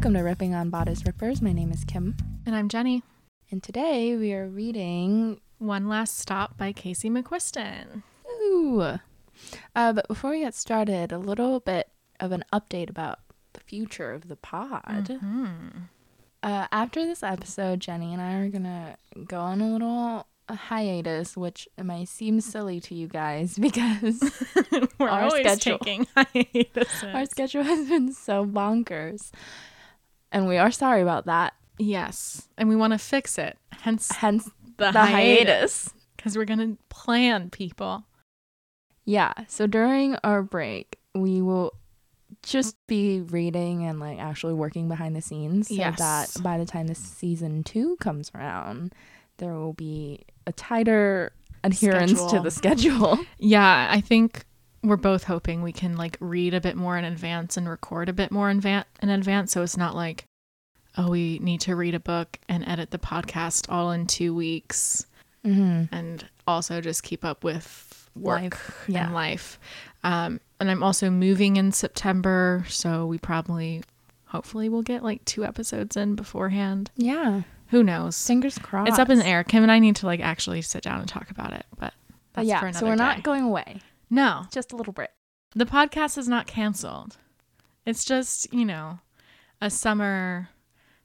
Welcome to Ripping on Bodice Rippers. My name is Kim, And I'm Jenny. and today we are reading. One Last Stop by Casey McQuiston. Ooh. Uh, but before we get started, a little bit of an update about the future of the pod. Mhm. Uh, after this episode, Jenny and I are gonna go on a little hiatus, which might seem silly to you guys because We're Our always schedule. taking hiatuses. our schedule has been so bonkers, and we are sorry about that. Yes, and we want to fix it. Hence Hence the, the hiatus. Because we're going to plan, people. Yeah. So during our break, we will just be reading and like actually working behind the scenes so Yes. that by the time the season two comes around, there will be a tighter adherence to the schedule. Yeah, I think we're both hoping we can like read a bit more in advance and record a bit more in, van- in advance. So it's not like, oh, we need to read a book and edit the podcast all in two weeks. Mm-hmm. and also just keep up with work Life, yeah. and life. Um, and I'm also moving in September, so we probably, hopefully, we'll get like two episodes in beforehand. Yeah. Who knows? Fingers crossed. It's up in the air. Kim and I need to like actually sit down and talk about it, but that's yeah. for another So we're not going away. No, Just a little break. the podcast is not canceled. It's just you know, a summer,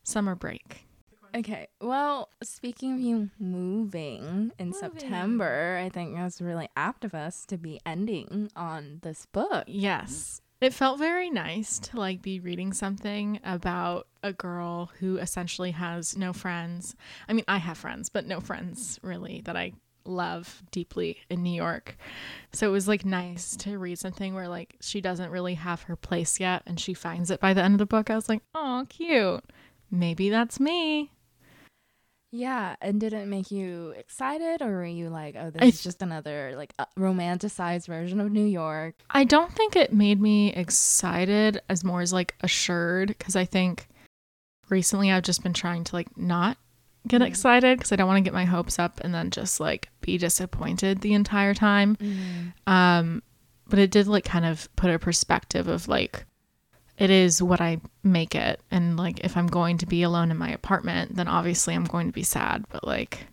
summer break. Okay. Well, speaking of you moving in September, I think that's really apt of us to be ending on this book. Yes. It felt very nice to like be reading something about a girl who essentially has no friends. I mean, I have friends, but no friends really that I love deeply in New York. So it was like nice to read something where like she doesn't really have her place yet and she finds it by the end of the book. I was like, "Oh, cute. Maybe that's me." Yeah, and did it make you excited, or were you like, "Oh, this I is just another like uh, romanticized version of New York"? I don't think it made me excited as more as like assured because I think recently I've just been trying to like not get Mhm. excited because I don't want to get my hopes up and then just like be disappointed the entire time. Um, but it did like kind of put a perspective of like it is what I make it, and like if I'm going to be alone in my apartment, then obviously I'm going to be sad. But like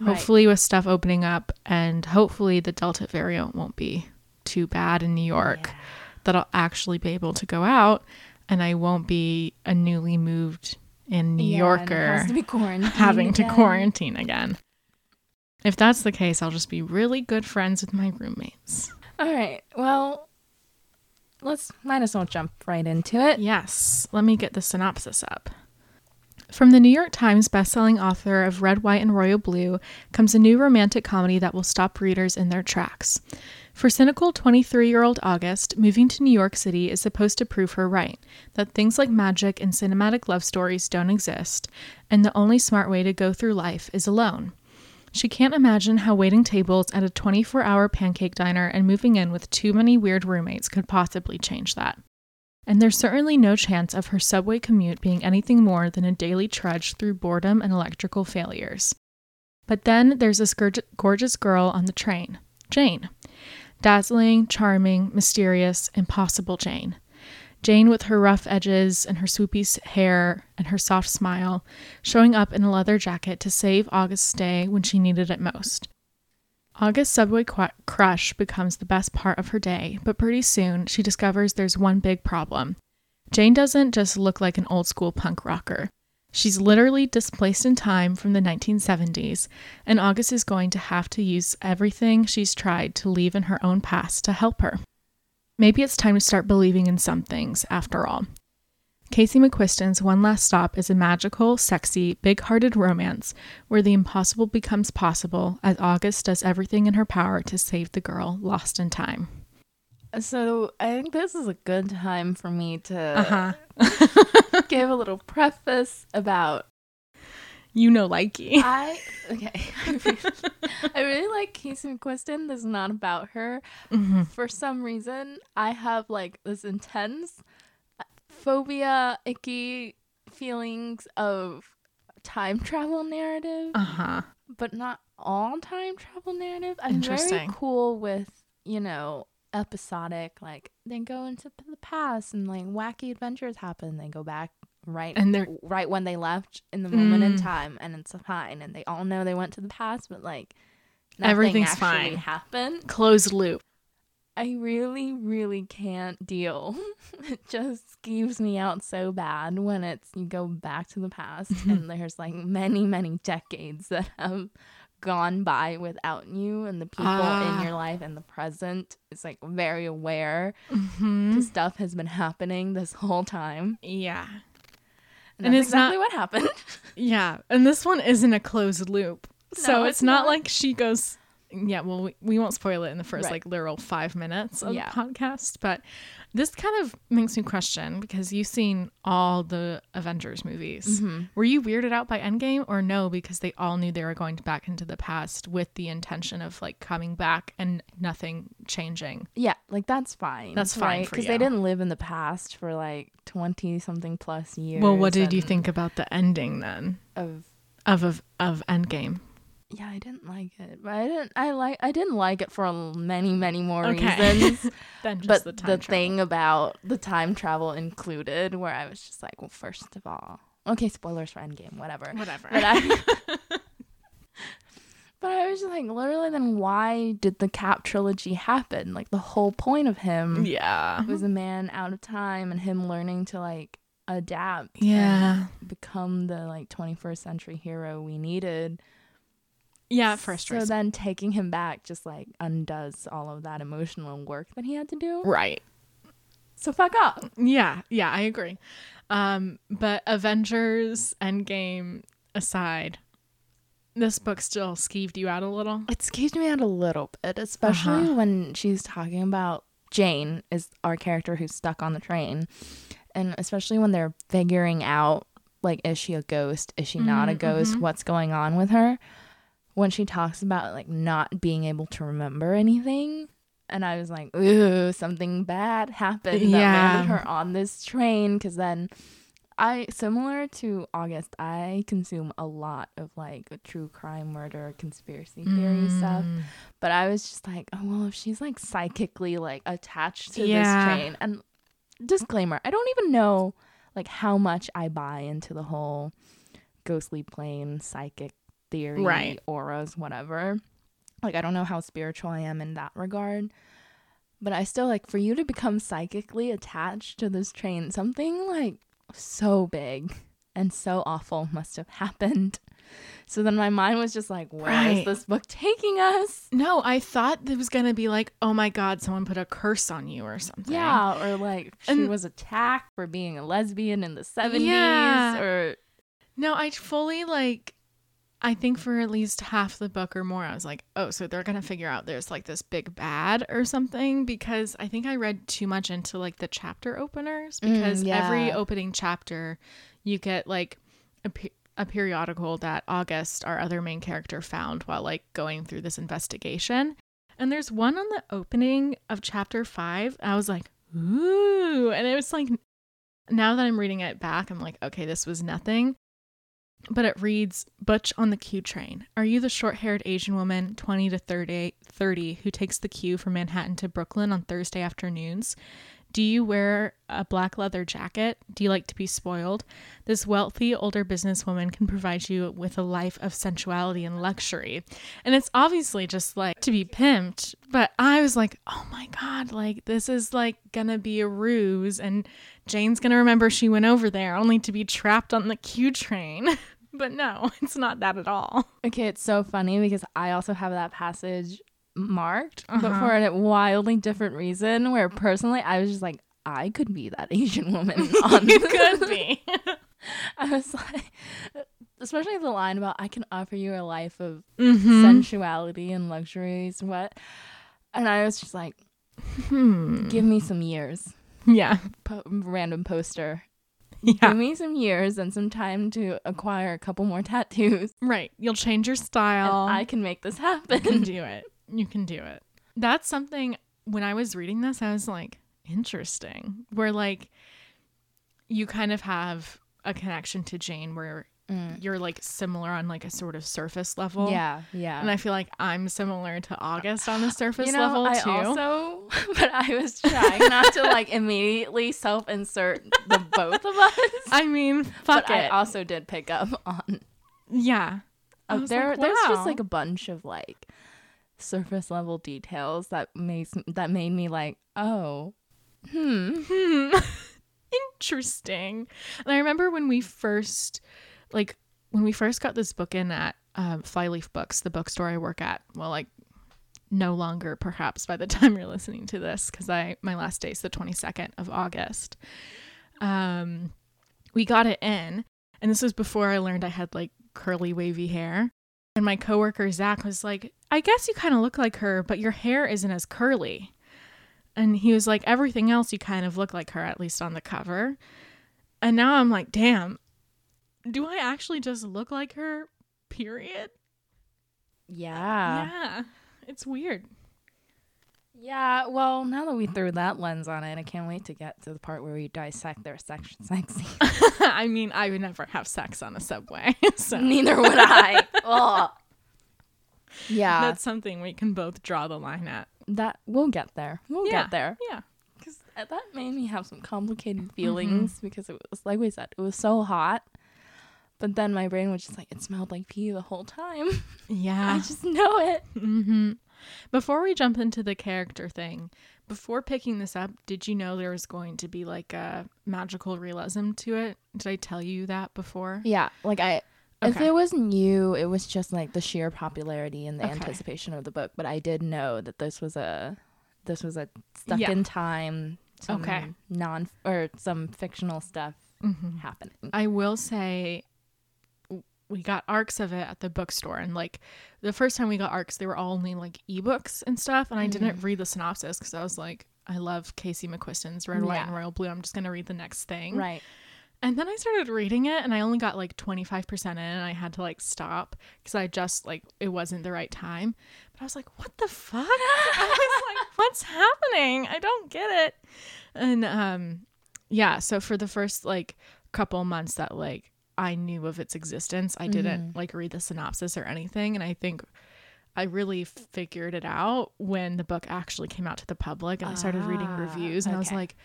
Right. hopefully with stuff opening up and hopefully the delta variant won't be too bad in new york that i'll actually be able to go out and i won't be a newly moved in new Yeah, yorker to having to quarantine again if that's the case i'll just be really good friends with my roommates All right. Well, let's might as well jump right into it. Yes, let me get the synopsis up. From the New York Times bestselling author of Red, White, and Royal Blue comes a new romantic comedy that will stop readers in their tracks. For cynical 23 year old August, moving to New York City is supposed to prove her right that things like magic and cinematic love stories don't exist, and the only smart way to go through life is alone. She can't imagine how waiting tables at a 24 hour pancake diner and moving in with too many weird roommates could possibly change that and there's certainly no chance of her subway commute being anything more than a daily trudge through boredom and electrical failures. But then there's this gorgeous girl on the train, Jane. Dazzling, charming, mysterious, impossible Jane. Jane with her rough edges and her swoopy hair and her soft smile, showing up in a leather jacket to save August's day when she needed it most. August's subway qu- crush becomes the best part of her day, but pretty soon she discovers there's one big problem. Jane doesn't just look like an old school punk rocker. She's literally displaced in time from the 1970s, and August is going to have to use everything she's tried to leave in her own past to help her. Maybe it's time to start believing in some things, after all. Casey McQuiston's One Last Stop is a magical, sexy, big hearted romance where the impossible becomes possible as August does everything in her power to save the girl lost in time. So I think this is a good time for me to Uh-huh. give a little preface about You know, likey. I okay. I really, I really like Casey McQuiston. This is not about her. Mhm. For some reason, I have like this intense phobia, icky feelings of time travel narrative, Uh-huh. but not all time travel narrative. I'm very cool with, you know, episodic, like they go into the past and like wacky adventures happen, they go back right And they're- right when they left in the moment in Mm. time and it's fine and they all know they went to the past but like nothing Everything's actually fine. happened Closed loop. i really really can't deal it just skeeves me out so bad when it's you go back to the past and there's like many many decades that have gone by without you and the people Ah. in your life and the present is like very aware Mhm. stuff has been happening this whole time Yeah. and, And it's not- exactly what happened Yeah. And this one isn't a closed loop. so No, it's, it's not, not. like she goes, yeah, well, we, we won't spoil it in the first Right. like literal five minutes of Yeah. the podcast. But this kind of makes me question because you've seen all the Avengers movies. Mm-hmm. Were you weirded out by Endgame or no? Because they all knew they were going back into the past with the intention of like coming back and nothing changing. Yeah, like that's fine. That's fine because you. they didn't live in the past for like twenty something plus years. well, what did you think about the ending then of? of of, of Endgame? Yeah, I didn't like it, but I didn't. I like. I didn't like it for many, many more Okay. reasons. But the the, thing about the time travel included, where I was just like, well, first of all, okay, spoilers for Endgame, whatever. whatever. But I. But I was just like, literally, then why did the Cap trilogy happen? Like, the whole point of him yeah. was a man out of time and him learning to like adapt and Yeah. become the like 21st century hero we needed Yeah, first so reason. then taking him back just like undoes all of that emotional work that he had to do Right. so fuck up. Yeah, yeah, I agree. Um, but Avengers Endgame aside, this book still skeeved you out a little. it skeeved me out a little bit especially Uh-huh. when she's talking about jane is our character who's stuck on the train and especially when they're figuring out like is she a ghost is she not a Mhm, ghost mhm. what's going on with her when she talks about like not being able to remember anything and i was like ooh something bad happened that Yeah. landed her on this train because then i similar to august i consume a lot of like true crime murder conspiracy theory stuff Mm. but I was just like, oh well, if she's like psychically like attached to Yeah. this train, and disclaimer, I don't even know like how much I buy into the whole ghostly plane psychic theory, Right. auras, whatever. Like I don't know how spiritual I am in that regard. But I still like for you to become psychically attached to this train, something like so big and so awful must have happened. So then my mind was just like, where is Right. this book taking us? No, I thought it was gonna be like, oh my god, someone put a curse on you or something. Yeah, or like she was attacked for being a lesbian in the 70s Yeah. or No, I fully like. I think for at least half the book or more, I was like, oh, so they're gonna figure out there's like this big bad or something because I think I read too much into like the chapter openers Mm, because every opening chapter, you get like a, a periodical that August, our other main character, found while like going through this investigation. And there's one on the opening of chapter five. I was like, ooh. And it was like, now that I'm reading it back, I'm like, okay, this was nothing. But it reads Butch on the Q train. Are you the short haired Asian woman, 20 to 30, 30, who takes the Q from Manhattan to Brooklyn on Thursday afternoons? Do you wear a black leather jacket? Do you like to be spoiled? This wealthy older businesswoman can provide you with a life of sensuality and luxury. And it's obviously just like to be pimped, but I was like, oh my God, like this is like gonna be a ruse. And Jane's gonna remember she went over there only to be trapped on the Q train. but no, it's not that at all. Okay, it's so funny because I also have that passage marked, but Uh-huh. for a wildly different reason. Where personally, I was just like, I could be that Asian woman. On you could be. I was like, especially the line about I can offer you a life of Mhm. sensuality and luxuries. What? And I was just like, Hmm. give me some years. Yeah. Po- random poster. Yeah. Give me some years and some time to acquire a couple more tattoos, Right. You'll change your and style. I can make this you can happen. do it. You can do it. That's something when I was reading this, I was like, interesting. Where like you kind of have a connection to Jane where Mm. you're like similar on like a sort of surface level. Yeah, yeah. And I feel like I'm similar to August on the surface you know, level I too. also, but I was trying not to like immediately self-insert the both of us. I mean, fuck but I also did pick up on yeah. Uh, there. like, There's just like a bunch of like surface level details that makes that made me like, oh, hmm, Hmm. Interesting. And I remember when we first, like, when we first got this book in at um, Flyleaf Books, the bookstore I work at. Well, like, no longer perhaps by the time you're listening to this, because I my last day is the 22nd of August. Um, we got it in, and this was before I learned I had like curly wavy hair. And my coworker Zach was like, "I guess you kind of look like her, but your hair isn't as curly." And he was like, everything else you kind of look like her, at least on the cover. And now I'm like, damn, do I actually just look like her? Period. yeah, yeah. It's weird. yeah. Well, now that we threw that lens on it, I can't wait to get to the part where we dissect their sex sex scene. I mean, I would never have sex on a subway. So Neither would I. Ugh. Yeah, that's something we can both draw the line at. that we'll get there. We'll Yeah. get there. Yeah. Because that made me have some complicated Mm-hmm. feelings because it was like we said, it was so hot. But then my brain was just like, it smelled like pee the whole time. Yeah. I just know it. hmm Before we jump into the character thing, before picking this up, did you know there was going to be like a magical realism to it? Did I tell you that before? Yeah, like I. If it wasn't you, it was just like the sheer popularity and the Okay. anticipation of the book. But I did know that this was a, this was a stuck Yeah. in time, some Okay. non or some fictional stuff Mm-hmm. happening. I will say we got arcs of it at the bookstore and like the first time we got arcs they were all only like ebooks and stuff and I didn't read the synopsis because I was like I love Casey McQuiston's Red, White, Yeah. and Royal Blue. I'm just gonna read the next thing. Right. And then I started reading it and I only got like 25% in and I had to like stop because I just like it wasn't the right time. But I was like, what the fuck? I was like, what's happening? I don't get it. And um yeah, so for the first like couple months that like I knew of its existence, I didn't like read the synopsis or anything and I think I really figured it out when the book actually came out to the public and I started reading Ah, reviews and I was like,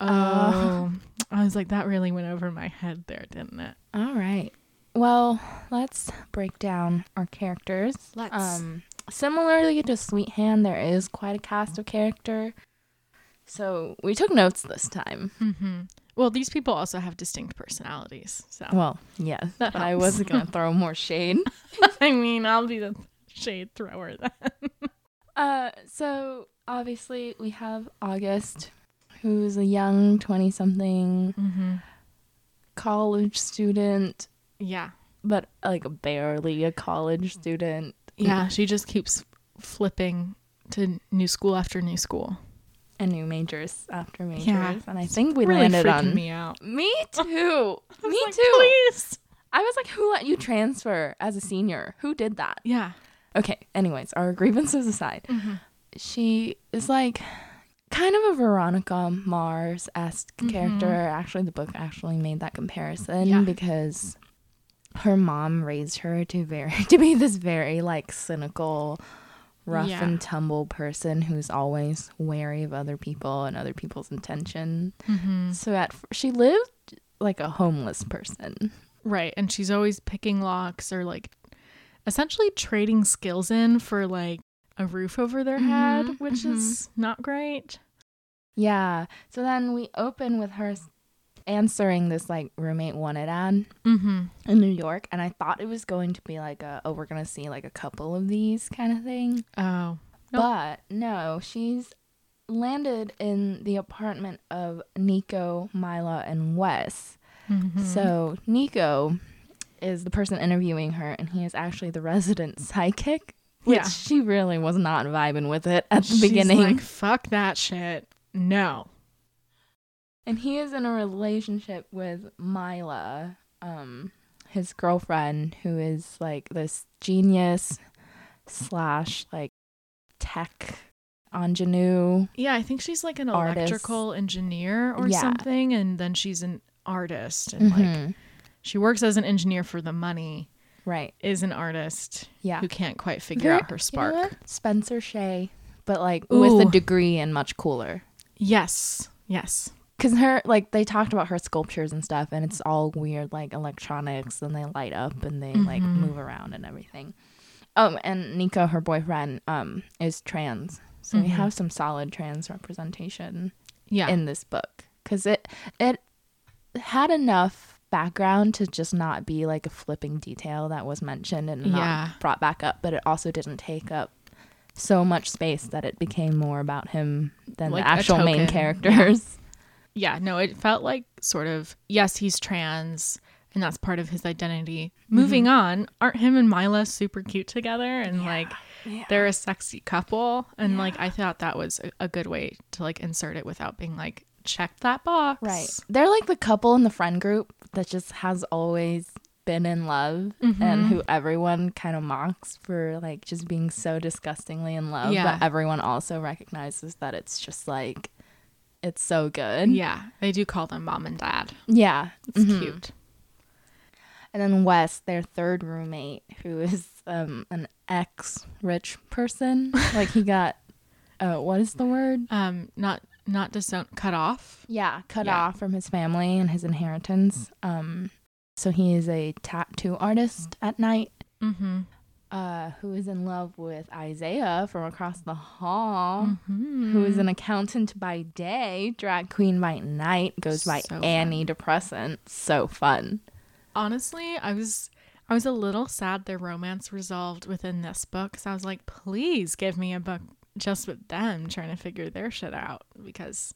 oh, I was like, that really went over my head there, didn't it? All right. Well, let's break down our characters. Let's. Um, similarly to Sweet Hand, there is quite a cast of character. So we took notes this time. Mm-hmm. Well, these people also have distinct personalities. So, Well, yes, That but I wasn't gonna throw more shade. I mean, I'll be the shade thrower then. Uh, so obviously we have August, who's a young twenty-something Mm-hmm. college student, Yeah. but like barely a college student. Yeah. She just keeps flipping to new school after new school. And new majors after majors. Yeah. And I think we really landed on me out. Me too. Me like, too. Please. I was like, who let you transfer as a senior? Who did that? Yeah. Okay, anyways, our grievances aside, Mm-hmm. she is like kind of a Veronica Mars esque character. Actually, the book actually made that comparison Yeah. because her mom raised her to very to be this very like cynical, rough Yeah. and tumble person who's always wary of other people and other people's intention. Mm-hmm. So at she lived like a homeless person. Right. And she's always picking locks or like essentially trading skills in for like a roof over their head, Mhm, which mhm. is not great. Yeah. So then we open with her answering this like roommate wanted ad Mm-hmm. in New York, and I thought it was going to be like a oh we're gonna see like a couple of these kind of thing, Oh. Nope. but no, she's landed in the apartment of Nico, Mila, and Wes. Mhm. So Nico is the person interviewing her, and he is actually the resident psychic. Which Yeah. she really was not vibing with it at the She's beginning. like, fuck that shit. No. And he is in a relationship with Mila, um, his girlfriend, who is like this genius slash like tech ingenue. Yeah, I think she's like an Artist. electrical engineer or Yeah. something, and then she's an artist and like Mhm. she works as an engineer for the money, Right. is an artist Yeah. who can't quite figure out her you know spark. Spencer Shay, but like with a degree and much cooler. Yes. Yes. Cause her like they talked about her sculptures and stuff, and it's all weird like electronics, and they light up and they like Mhm. move around and everything. Oh, and Nico, her boyfriend, um, is trans, so we Mhm. have some solid trans representation Yeah. in this book because it it had enough background to just not be like a flipping detail that was mentioned and not Yeah. brought back up, but it also didn't take up so much space that it became more about him than Like the actual main characters. Yeah. No, it felt like sort of, yes, he's trans and that's part of his identity. Moving on, aren't him and Mila super cute together? And like, they're a sexy couple. And like, I thought that was a, a good way to like insert it without being like, check that box. Right. They're like the couple in the friend group that just has always been in love Mm-hmm. and who everyone kind of mocks for like just being so disgustingly in love. Yeah. But everyone also recognizes that it's just like it's so good. Yeah. They do call them mom and dad. Yeah. It's Mhm. cute. And then Wes, their third roommate, who is um an ex rich person. like he got uh what is the word? Um, not, not disown, cut off. Yeah, cut Yeah. off from his family and his inheritance. Um so he is a tattoo artist at night. Mm-hmm. Uh, who is in love with Isaiah from across the hall, Mm-hmm. who is an accountant by day, drag queen by night, goes by So Annie Depressant. So fun. honestly i was i was a little sad their romance resolved within this book because i was like please give me a book just with them trying to figure their shit out because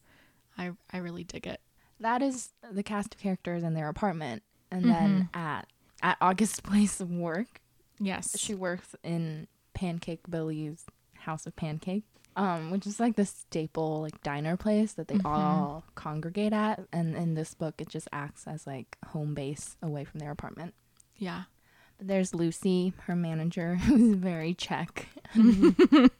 i i really dig it That is the cast of characters in their apartment, and then at at August's place of work, yes she works in Pancake Billy's House of Pancake. Um, which is like the staple like diner place that they all congregate at, and in this book it just acts as like home base away from their apartment. yeah But there's Lucie, her manager, who's very Czech. I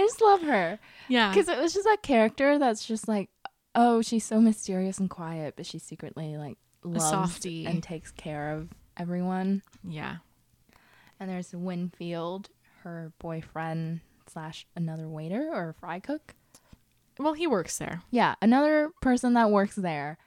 just love her yeah because it was just that character that's just like, oh, she's so mysterious and quiet, but she secretly like loves and takes care of everyone. yeah And there's Winfield, her boyfriend slash another waiter or fry cook. well he works there Yeah, another person that works there,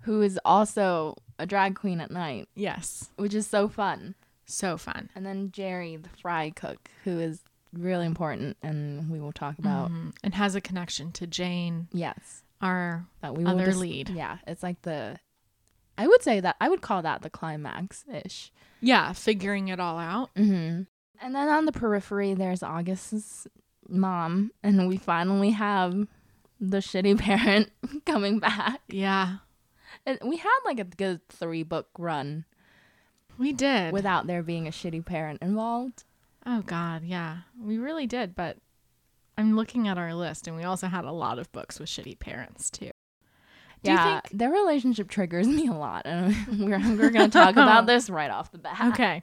who is also a drag queen at night, yes which is so fun. so fun And then Jerry, the fry cook, who is really important, and we will talk about. Mhm. and has a connection to jane Yes, our that we will Other dis- lead. Yeah, it's like the. I would say that I would call that the climax ish. yeah figuring it all out Mm-hmm. And then on the periphery, there's August's mom, and we finally have the shitty parent coming back. yeah And we had like a good three book run we did without there being a shitty parent involved. Oh God, yeah, we really did. But I'm looking at our list, and we also had a lot of books with shitty parents too. Do you yeah, think- their relationship triggers me a lot, and we're we're gonna talk about this right off the bat. Okay.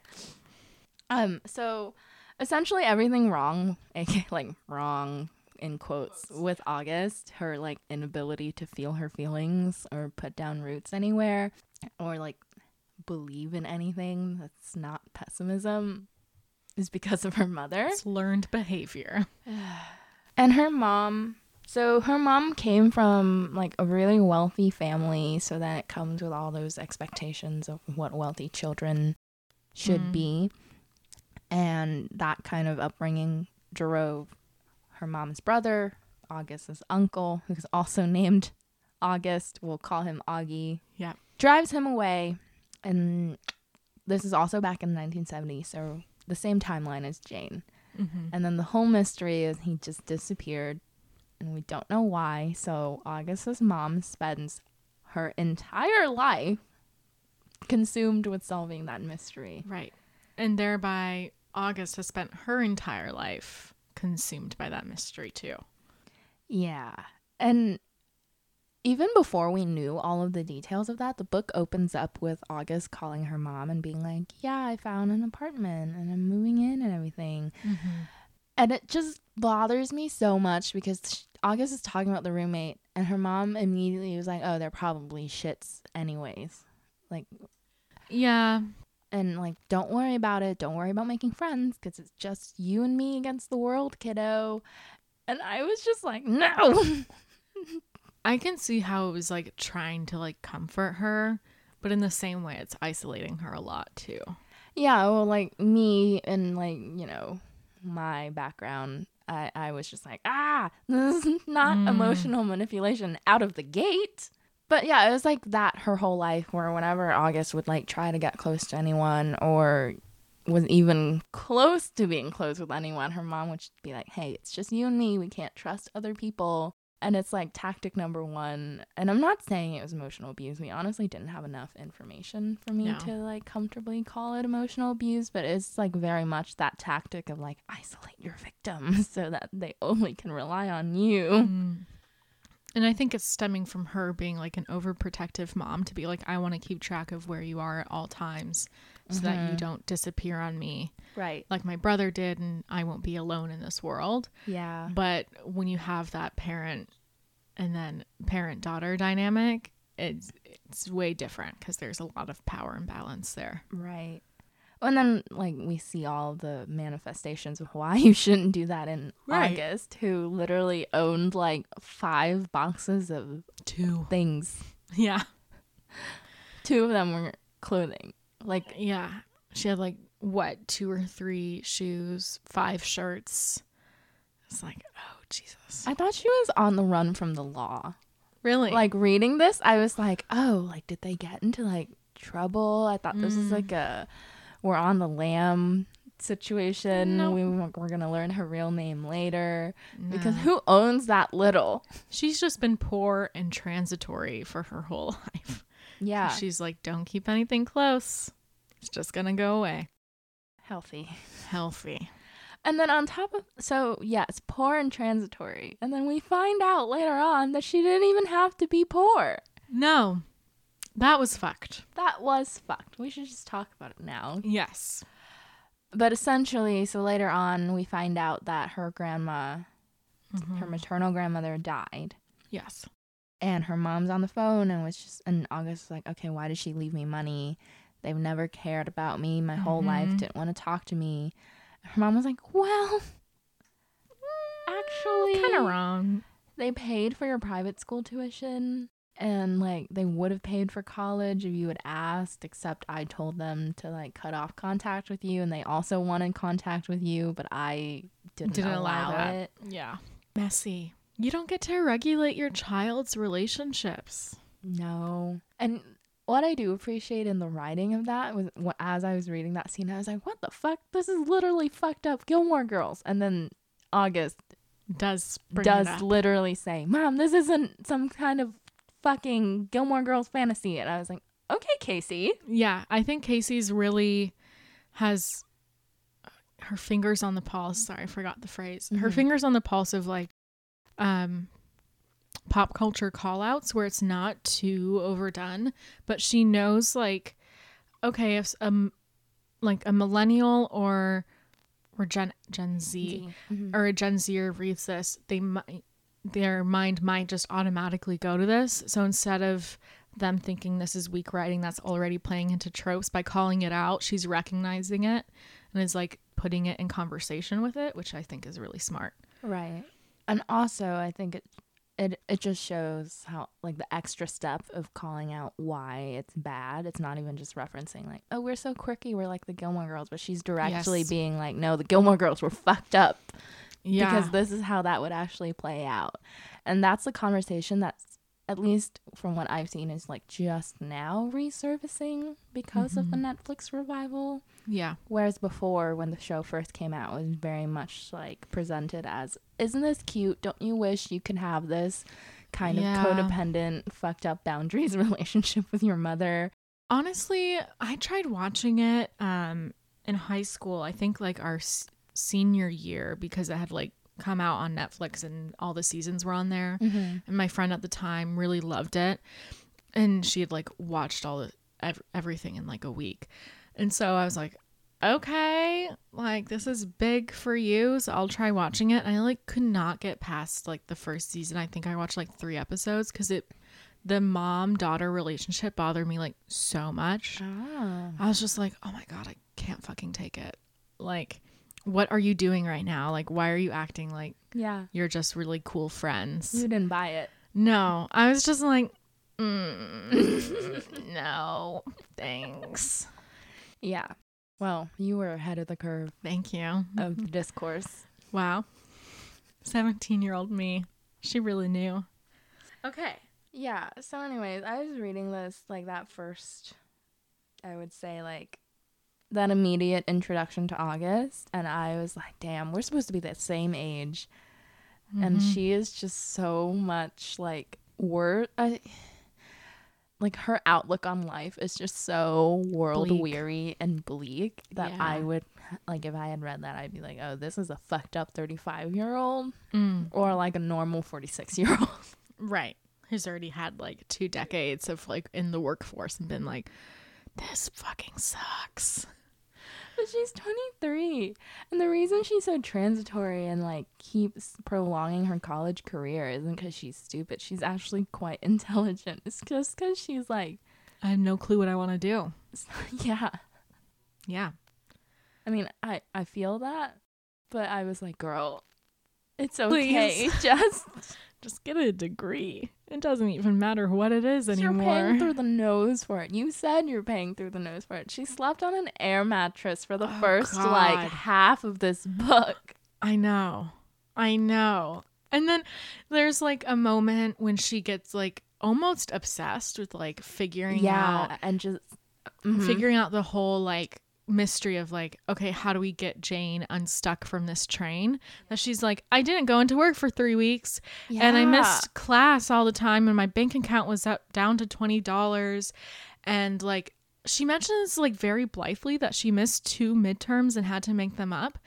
Um. So, essentially, everything wrong, aka like wrong in quotes, with August, her like inability to feel her feelings or put down roots anywhere, or like believe in anything that's not pessimism, is because of her mother It's learned behavior. and her mom. So her mom came from like a really wealthy family, so that it comes with all those expectations of what wealthy children should Mm. be. And that kind of upbringing drove her mom's brother, August's uncle, who's also named August, we'll call him Augie, Yep. drives him away. And this is also back in the 1970s, so the same timeline as Jane. Mm-hmm. And then the whole mystery is he just disappeared and we don't know why. So August's mom spends her entire life consumed with solving that mystery. Right. And thereby, August has spent her entire life consumed by that mystery too. Yeah. And even before we knew all of the details of that, the book opens up with August calling her mom and being like, Yeah, I found an apartment and I'm moving in and everything. Mm-hmm. And it just bothers me so much because August is talking about the roommate, and her mom immediately was like, "Oh, they're probably shits, anyways." Like, Yeah. and like, don't worry about it. Don't worry about making friends because it's just you and me against the world, kiddo. And I was just like, no. I can see how it was like trying to like comfort her, but in the same way, it's isolating her a lot too. yeah, well, like me and like, you know, my background, I, I was just like, ah, this is not Mm. emotional manipulation out of the gate. But yeah, it was like that her whole life, where whenever August would like try to get close to anyone or was even close to being close with anyone, her mom would be like, hey, it's just you and me. We can't trust other people. And it's like tactic number one. And I'm not saying it was emotional abuse. We honestly didn't have enough information for me No. to like comfortably call it emotional abuse. But it's like very much that tactic of like isolate your victim so that they only can rely on you. Mm. And I think it's stemming from her being like an overprotective mom to be like, I want to keep track of where you are at all times so that you Mhm. don't disappear on me Right. like my brother did and I won't be alone in this world. Yeah. But when you have that parent and then parent daughter dynamic, it's it's way different because there's a lot of power imbalance there. Right. And then, like, we see all the manifestations of why you shouldn't do that in Right. August, who literally owned like five boxes of Two. things. Yeah. Two of them were clothing. Like, Yeah. She had like what, two or three shoes, five shirts. It's like, oh Jesus. I thought she was on the run from the law. Really? Like, reading this, I was like, oh, like, did they get into like trouble? I thought this was Mm. like a we're on the lam situation. Nope. We, we're going to learn her real name later. Because who owns that little? she's just been poor and transitory for her whole life. Yeah. She's like, don't keep anything close. It's just gonna go away. healthy. Healthy. And then on top of so yes, poor and transitory. And then we find out later on that she didn't even have to be poor. No. That was fucked. That was fucked. We should just talk about it now. Yes. But essentially, so later on we find out that her grandma, mm-hmm. her maternal grandmother died. Yes. And her mom's on the phone and was just and August was like, Okay, why did she leave me money? They've never cared about me my whole life, Mhm. didn't want to talk to me. Her mom was like, Well actually Kind of wrong. they paid for your private school tuition and like they would have paid for college if you had asked except i told them to like cut off contact with you and they also wanted contact with you but i didn't, Didn't allow, allow it Yeah. Messy. You don't get to regulate your child's relationships. no and what i do appreciate in the writing of that was as i was reading that scene i was like what the fuck this is literally fucked up gilmore girls and then august Does does literally say, "Mom, this isn't some kind of fucking Gilmore Girls fantasy." And I was like, "Okay, Casey." Yeah, I think Casey's really has her fingers on the pulse. Sorry, I forgot the phrase. Her Mhm. fingers on the pulse of like um pop culture call outs where it's not too overdone, but she knows like okay, if um like a millennial or or Gen Gen Z Mhm. or a Gen Zer reads this, they might their mind might just automatically go to this. So instead of them thinking this is weak writing that's already playing into tropes by calling it out, she's recognizing it and is like putting it in conversation with it, which I think is really smart. Right. And also, I think it it it just shows how like the extra step of calling out why it's bad. It's not even just referencing like, "Oh, we're so quirky, we're like the Gilmore Girls," but she's directly Yes. being like, "No, the Gilmore Girls were fucked up." Yeah. because this is how that would actually play out. And that's the conversation that's at least from what I've seen is like just now resurfacing because of the mm-hmm. Netflix revival. Yeah. Whereas before when the show first came out it was very much like presented as isn't this cute? Don't you wish you could have this kind Yeah. of codependent fucked up boundaries relationship with your mother? Honestly, I tried watching it um in high school. I think like our s- senior year because it had like come out on Netflix and all the seasons were on there. Mm-hmm. and my friend at the time really loved it and she had like watched all the ev- everything in like a week and so i was like okay like this is big for you so i'll try watching it and i like could not get past like the first season i think i watched like three episodes because it the mom daughter relationship bothered me like so much. Ah. I was just like, oh my God, I can't fucking take it. Like, what are you doing right now? Like, why are you acting like Yeah. you're just really cool friends? You didn't buy it. No, I was just like, mm, no, thanks. Yeah. Well, you were ahead of the curve Thank you. of the discourse. Wow. 17 year old me. She really knew. Okay. Yeah. So, anyways, I was reading this like that first, I would say, like that immediate introduction to August. And I was like, damn, we're supposed to be the same age. And Mhm. she is just so much like, word. I, like her outlook on life is just so world Bleak. weary and bleak that I would like if I had read that I'd be like, oh, this is a fucked up thirty five year old Mm, or like a normal forty six year old. right. Who's already had like two decades of like in the workforce and been like, this fucking sucks. But she's 23. And the reason she's so transitory and like keeps prolonging her college career isn't because she's stupid. She's actually quite intelligent. It's just because she's like, I have no clue what I want to do. yeah. Yeah. I mean, I, I feel that, but I was like, girl, it's okay. Please. Just Just get a degree. It doesn't even matter what it is anymore. you're paying through the nose for it. You said you're paying through the nose for it. She slept on an air mattress for the Oh, first like half of this book. I know. I know. And then there's like a moment when she gets like almost obsessed with like figuring Yeah, out and just mhm. figuring out the whole like mystery of like okay how do we get jane unstuck from this train? That she's like i didn't go into work for three weeks and i missed class all the time and my bank account was up down to $20 and like she mentions like very blithely that she missed two midterms and had to make them up.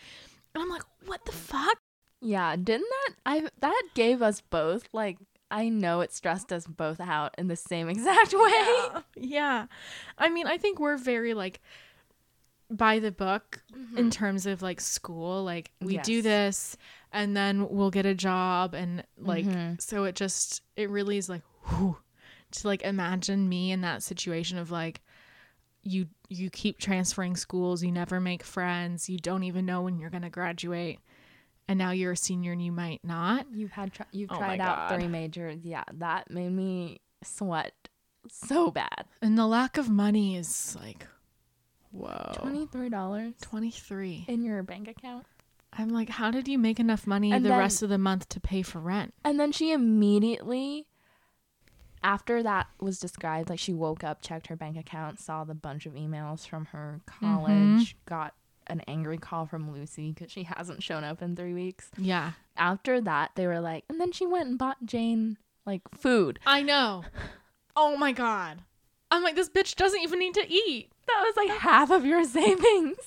And i'm like what the fuck? Yeah, didn't that I that gave us both like I know it stressed us both out in the same exact way. yeah. I mean i think we're very like by the book in terms of like school like we do this and then we'll get a job and like Mhm. so it just it really is like whew, to like imagine me in that situation of like you you keep transferring schools you never make friends you don't even know when you're going to graduate and now you're a senior and you might not You've had tr- you've Oh tried out God. three majors. Yeah, that made me sweat so bad. and the lack of money is like whoa Twenty three dollars 23 in your bank account, I'm like, how did you make enough money And the then- rest of the month to pay for rent? and then she immediately. After that was described, like she woke up, checked her bank account, saw the bunch of emails from her mm-hmm. college, got an angry call from Lucie because she hasn't shown up in three weeks. Yeah. after that they were like and then she went and bought jane like food I know. Oh my God. I'm like, this bitch doesn't even need to eat. That was like half of your savings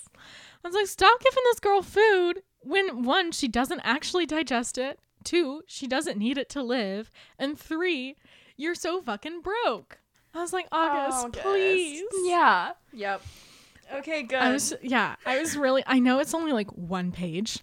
I was like, stop giving this girl food when one, she doesn't actually digest it. Two, she doesn't need it to live. And three, you're so fucking broke. I was like, August, please. yeah yep okay good I was, yeah, I was really, I know it's only like one page,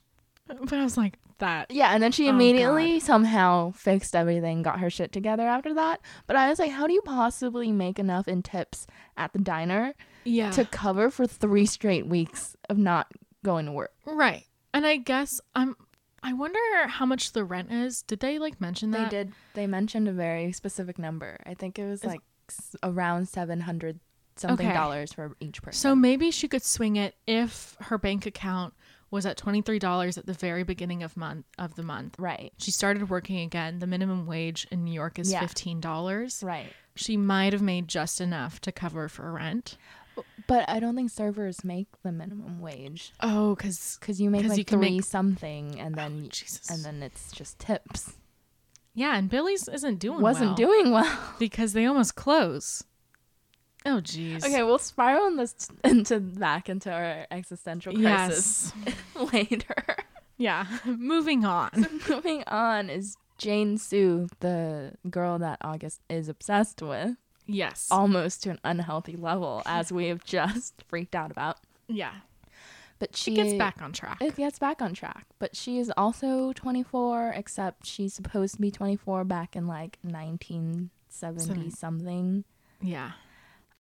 but I was like, that. yeah and then she Oh, immediately somehow fixed everything got her shit together after that but i was like how do you possibly make enough in tips at the diner Yeah. to cover for three straight weeks of not going to work Right. And I guess I'm I wonder how much the rent is. Did they like mention that? they did they mentioned a very specific number i think it was like s- around 700 something Okay. dollars for each person So maybe she could swing it if her bank account was at $23 at the very beginning of month of the month. right She started working again. The minimum wage in New York is Yeah. $15. right She might have made just enough to cover for rent. But I don't think servers make the minimum wage Oh, cuz because you make 'Cause like you can three make- something, and oh, then Oh, Jesus. and then it's just tips. yeah, and Billy's isn't doing Wasn't well doing well. because they almost close. Oh jeez. okay, we'll spiral this t- into back into our existential crisis Yes. later. Yeah. Moving on. Moving on is Jane Su, the girl that August is obsessed with, Yes. almost to an unhealthy level, as we have just freaked out about. yeah. But she She gets back on track. It gets back on track, but she is also 24, except she's supposed to be 24 back in like 1970 Seven- something. Yeah.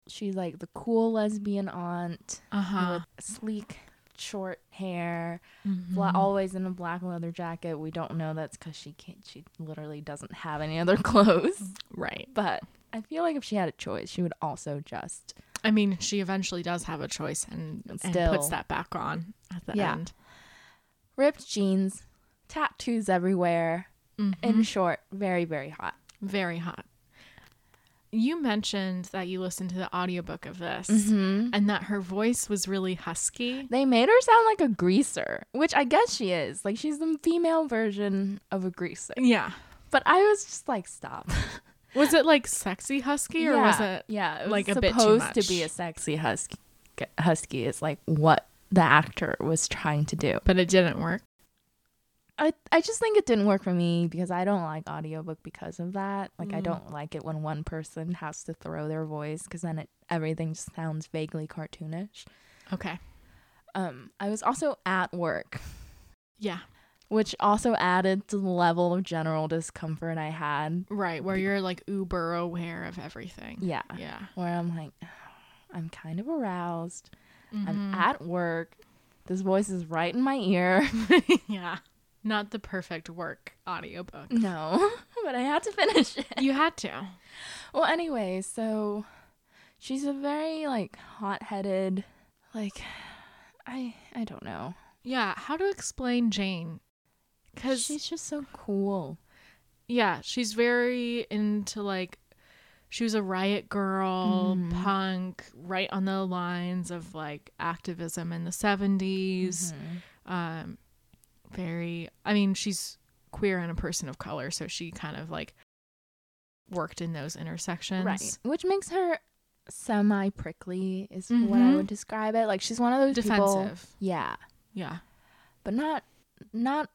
She's like the cool lesbian aunt Uh huh. with sleek short hair, Mm-hmm. always in a black leather jacket. We don't know that's because she can't. She literally doesn't have any other clothes. Right. But I feel like if she had a choice, she would also just I mean, she eventually does have a choice and, and Still. puts that back on at the Yeah. end. ripped jeans, tattoos everywhere. Mhm. In short, very very hot. Very hot. You mentioned that you listened to the audiobook of this Mm-hmm. and that her voice was really husky. They made her sound like a greaser, which I guess she is. Like she's the female version of a greaser. Yeah. But I was just like, stop. Was it like sexy husky or was it yeah, it was like, a supposed to be a sexy husky? Husky is like what the actor was trying to do. but it didn't work? I I just think it didn't work for me because I don't like audiobook because of that. Like I Mm. don't like it when one person has to throw their voice because then it everything just sounds vaguely cartoonish. Okay. Um, I was also at work, Yeah. Which also added to the level of general discomfort I had. Right, where you're like uber aware of everything. Yeah, Yeah. where I'm like, I'm kind of aroused. Mhm. I'm at work. This voice is right in my ear. yeah. Not the perfect work audiobook. no, but I had to finish it. You had to. Well, anyway, so she's a very like hot-headed, like I I don't know. Yeah, how to explain Jane? Cuz she's just so cool. yeah, she's very into like she was a riot girl, Mhm. punk, right on the lines of like activism in the 70s. Mhm. Um very I mean, she's queer and a person of color, so she kind of like worked in those intersections. Right, which makes her semi prickly is what I Mhm. would describe it. Like she's one of those people. Defensive. Yeah, Yeah. but not not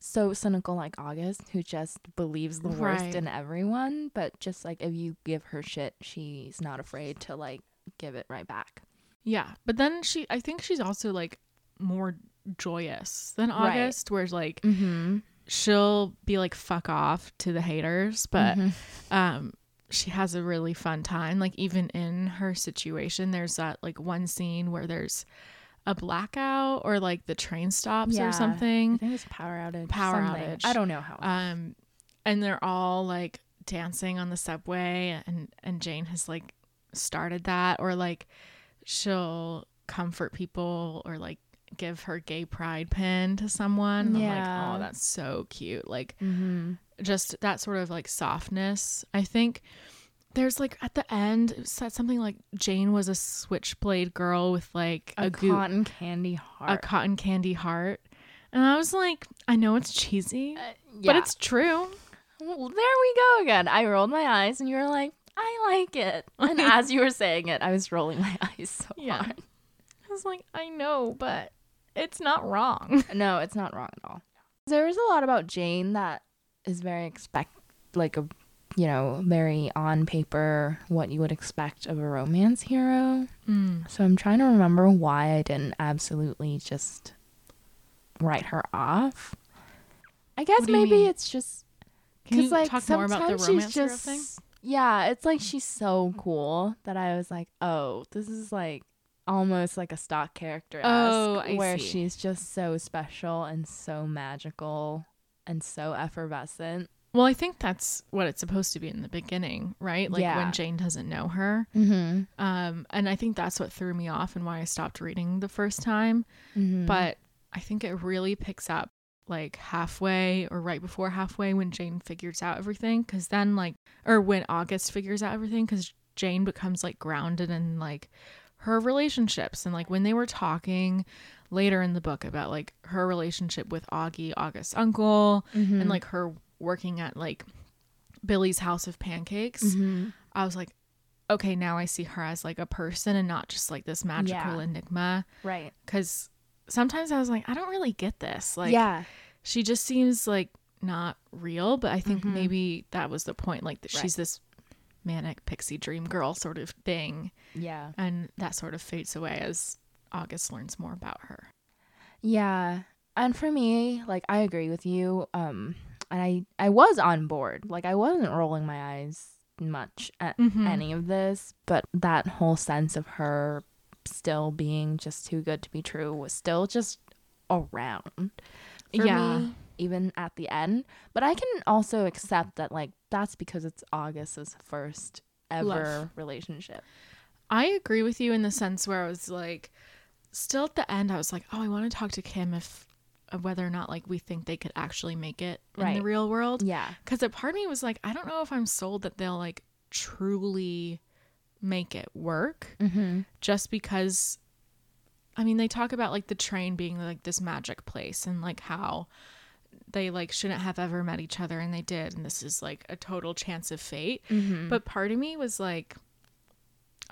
so cynical like August, who just believes the worst Right. in everyone. But just like if you give her shit, she's not afraid to like give it right back. Yeah, but then she I think she's also like more joyous than Right. August whereas like Mm-hmm. she'll be like fuck off to the haters, but Mm-hmm. um she has a really fun time like even in her situation there's that like one scene where there's a blackout or like the train stops Yeah. or something. I think it's power outage. Power something. outage. I don't know how. um and they're all like dancing on the subway and and Jane has like started that or like she'll comfort people or like give her gay pride pin to someone And I'm Yeah. like oh that's so cute like mm-hmm. just that sort of like softness i think there's like at the end it said something like jane was a switchblade girl with like A, a, goo- cotton candy heart. a heart. cotton candy heart and i was like i know it's cheesy Uh, but it's true Well, there we go again. I rolled my eyes, and you were like, "I like it." And as you were saying it, I was rolling my eyes so Yeah. hard. i was like i know but it's not wrong No, it's not wrong at all. There is a lot about Jane that is very expect like a you know very on paper what you would expect of a romance hero. mm. So I'm trying to remember why I didn't absolutely just write her off. I guess What do you maybe it's just because like talk more about the sometimes she's just yeah, it's like she's so cool that I was like, oh, this is like almost like a stock character. Oh, I where see. she's just so special and so magical and so effervescent. Well i think that's what it's supposed to be in the beginning right like Yeah. when jane doesn't know her Mm-hmm. Um, and I think that's what threw me off and why I stopped reading the first time. mm-hmm. But I think it really picks up like halfway or right before halfway when Jane figures out everything. Cause then, like, or when August figures out everything, cause Jane becomes like grounded in like her relationships and like when they were talking later in the book about like her relationship with Augie, August's uncle, Mm-hmm. and like her working at like Billy's House of Pancakes. Mm-hmm. I was like, okay, now I see her as like a person and not just like this magical Yeah. enigma. right. Because sometimes I was like, I don't really get this. Like, yeah, she just seems like not real, but I think Mhm. maybe that was the point. Like, that Right. she's this manic pixie dream girl sort of thing. yeah, And that sort of fades away as August learns more about her. yeah. And for me, like I agree with you. Um, and I I was on board. Like I wasn't rolling my eyes much at Mhm. any of this, but that whole sense of her still being just too good to be true was still just around for Yeah. me, even at the end. But I can also accept that like that's because it's August's first ever Love. relationship. I agree with you in the sense where I was like, still at the end, I was like, oh, I want to talk to Kim if of whether or not like we think they could actually make it in the real world. Yeah. Because a part of me was like, I don't know if I'm sold that they'll like truly make it work Mm-hmm. just because I mean they talk about like the train being like this magic place and like how they like shouldn't have ever met each other and they did and this is like a total chance of fate. Mm-hmm. But part of me was like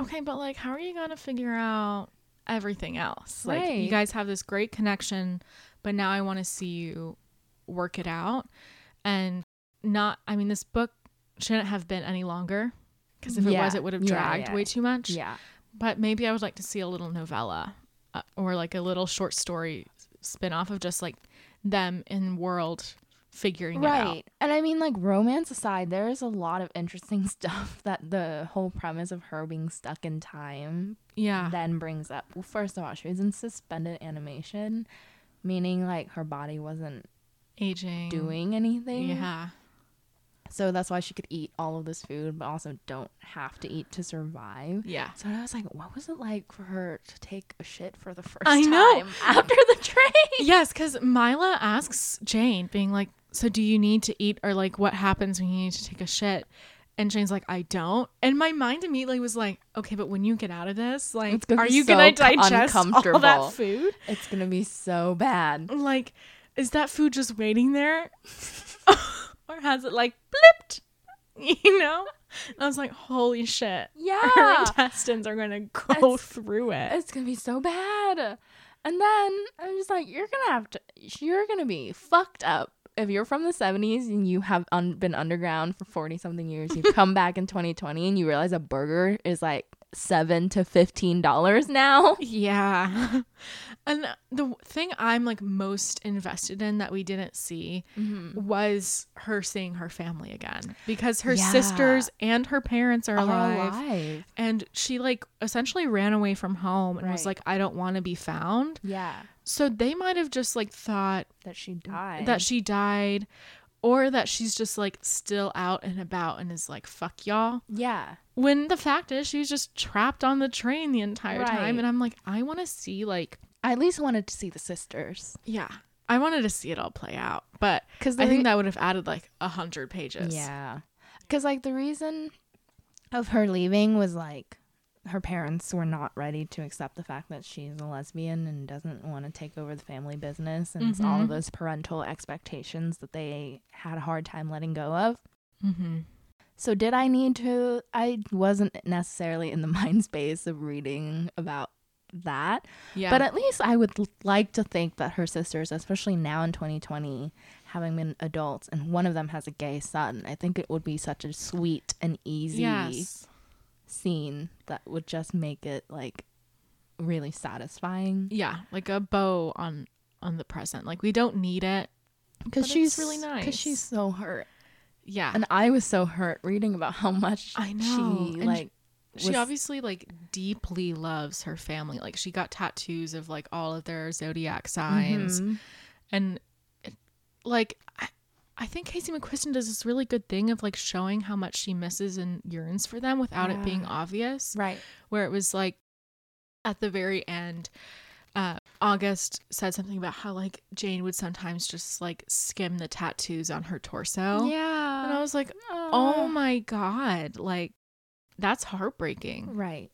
okay, but like how are you going to figure out everything else? Like you guys have this great connection, but now I want to see you work it out and not I mean this book shouldn't have been any longer because if it was it would have dragged yeah. way too much yeah. but maybe I would like to see a little novella uh, or like a little short story spin off of just like them in world figuring it out. Right. And I mean, like, romance aside, there is a lot of interesting stuff that the whole premise of her being stuck in time Yeah. then brings up. Well, first of all, she was in suspended animation, meaning like her body wasn't Aging. doing anything. Yeah. So that's why she could eat all of this food, but also don't have to eat to survive. Yeah. So I was like, what was it like for her to take a shit for the first I know. time after the train? Yes, because Myla asks Jane, being like, So do you need to eat or like what happens when you need to take a shit? And Jane's like, I don't. And my mind immediately was like, okay, but when you get out of this, like, gonna are you so going to digest all that food? It's gonna be so bad. like is that food just waiting there or has it like blipped you know and i was like holy shit her Yeah. intestines are gonna go It's- through it it's gonna be so bad. And then I'm just like, you're gonna have to, you're gonna be fucked up if you're from the 70s and you have un- been underground for 40 something years. You come back in 2020 and you realize a burger is like seven to fifteen dollars now. yeah and the thing i'm like most invested in that we didn't see mm-hmm. was her seeing her family again because her Yeah. sisters and her parents are Are alive alive. and she like essentially ran away from home and was like i don't want to be found Yeah, so they might have just like thought that she died. that she died or that she's just like still out and about and is like fuck y'all. Yeah, when the fact is she's just trapped on the train the entire Right. time and i'm like i want to see like I at least wanted to see the sisters. Yeah. I wanted to see it all play out but because i think that would have added like a hundred pages. Yeah. Because, like, the reason of her leaving was like her parents were not ready to accept the fact that she's a lesbian and doesn't want to take over the family business and it's all of those parental expectations that they had a hard time letting go of. mm-hmm. So, did I need to? I wasn't necessarily in the mind space of reading about that. yeah But at least I would l- like to think that her sisters, especially now in 2020, having been adults, and one of them has a gay son, I think it would be such a sweet and easy yes scene that would just make it like really satisfying. yeah like a bow on on the present like we don't need it Because she's really nice. Because she's so hurt, yeah and I was so hurt reading about how much I know. she And like. she was- obviously like deeply loves her family like she got tattoos of like all of their zodiac signs Mhm. and like I, think casey mcquiston does this really good thing of like showing how much she misses and yearns for them without it being obvious right. where it was like at the very end uh august said something about how like jane would sometimes just like skim the tattoos on her torso Yeah. and i was like oh my god like that's heartbreaking Right.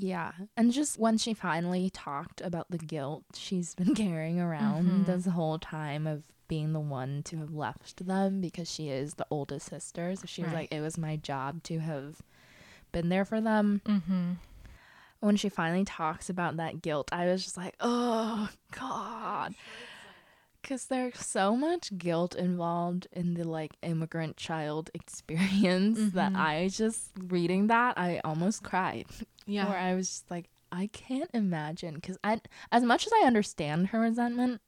Yeah. And just when she finally talked about the guilt she's been carrying around Mhm. this whole time of being the one to have left them because she is the oldest sister. So she was Right. like, it was my job to have been there for them. mm-hmm When she finally talks about that guilt, I was just like, oh, God. Because there's so much guilt involved in the like immigrant child experience that Mhm. I just reading that I almost cried yeah where I was just like, I can't imagine because I, as much as I understand her resentment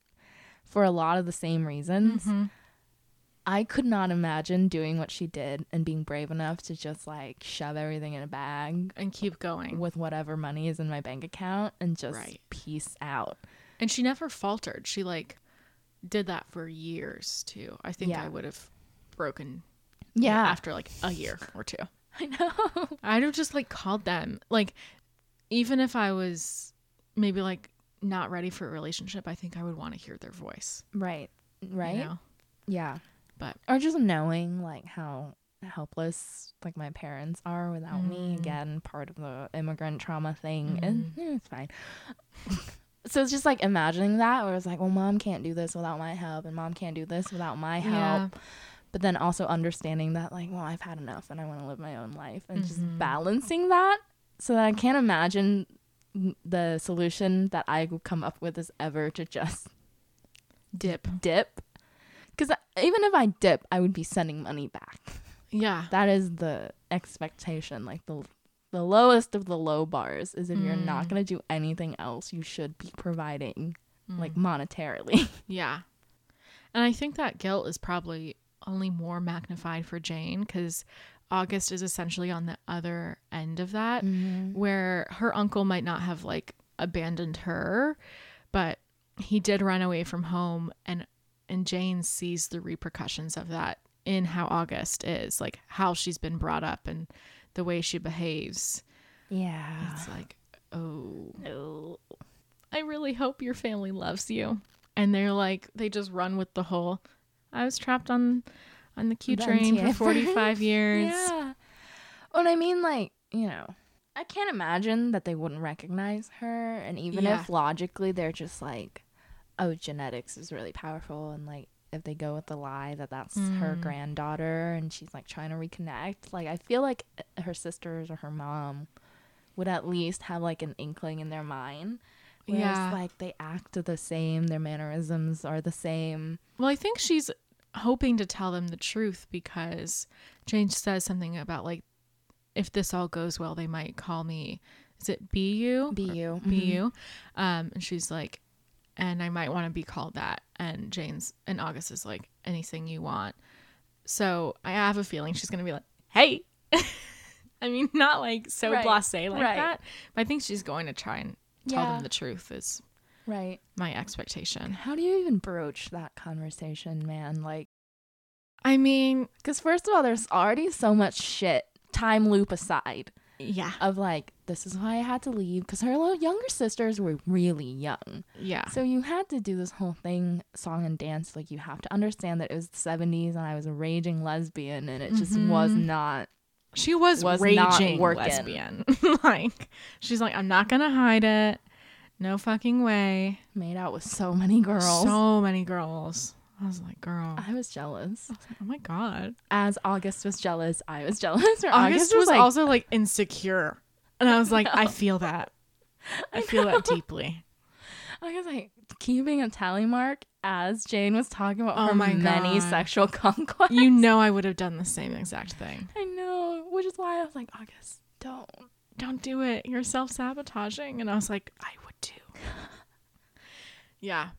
for a lot of the same reasons, Mhm. I could not imagine doing what she did and being brave enough to just like shove everything in a bag And keep going. with whatever money is in my bank account and just Right. peace out. And she never faltered. She like did that for years too. I think Yeah. I would have broken Yeah. after like a year or two. I know. I'd have just like called them. Like even if I was maybe like not ready for a relationship, I think I would want to hear their voice. right. you Right? know? Yeah. But Or just knowing like how helpless like my parents are without me Mm. again part of the immigrant trauma thing Mm-hmm. and eh, it's fine so it's just like imagining that where it's like well mom can't do this without my help and mom can't do this without my help Yeah. but then also understanding that like well i've had enough and i want to live my own life and Mhm. just balancing that so that i can't imagine the solution that i would come up with is ever to just dip. dip because even if i dip i would be sending money back Yeah. that is the expectation like the the lowest of the low bars is if you're not Mm. going to do anything else you should be providing like Mm. monetarily Yeah. And I think that guilt is probably only more magnified for Jane because August is essentially on the other end of that, where her uncle might not have like abandoned her, but he did run away from home and and Jane sees the repercussions of that in how August is, like how she's been brought up and the way she behaves. yeah It's like, oh, no I really hope your family loves you. And they're like, they just run with the whole. I was trapped on on the Q train for 45 years. yeah and i mean like you know i can't imagine that they wouldn't recognize her and even Yeah. if logically they're just like oh genetics is really powerful and like if they go with the lie that that's her Mm. granddaughter and she's like trying to reconnect like i feel like uh, her sisters or her mom would at least have like an inkling in their mind whereas Yeah. like they act the same their mannerisms are the same Well, I think she's hoping to tell them the truth because Jane says something about like, if this all goes well, they might call me. Is it Biyu? be you Biyu. Um, and she's like, and I might want to be called that. And Jane's and August is like, anything you want. So I have a feeling she's gonna be like, hey. I mean, not like so Right, blasé like right. that, but I think she's going to try and tell Yeah. them the truth. Is right my expectation. How do you even broach that conversation, man? Like, I mean, because first of all, there's already so much shit, time loop aside, yeah, of like, this is why I had to leave, because her little younger sisters were really young. yeah, So you had to do this whole thing, song and dance. Like, you have to understand that it was the 70s and I was a raging lesbian, and it just was Mhm. not. she was, was not raging lesbian. like, she's like, I'm not gonna hide it. No fucking way. Made out with so many girls. So many girls. I was like, girl. I was jealous. I was like, Oh my god. As August was jealous, I was jealous. Or August, was, like, also like insecure. And I was like, I feel that. I feel that deeply. I was like keeping a tally mark as Jane was talking about Oh her my many God. sexual conquests. You know I would have done the same exact thing. I know, which is why I was like, August, don't. Don't do it. You're self sabotaging. And I was like, I would too. yeah.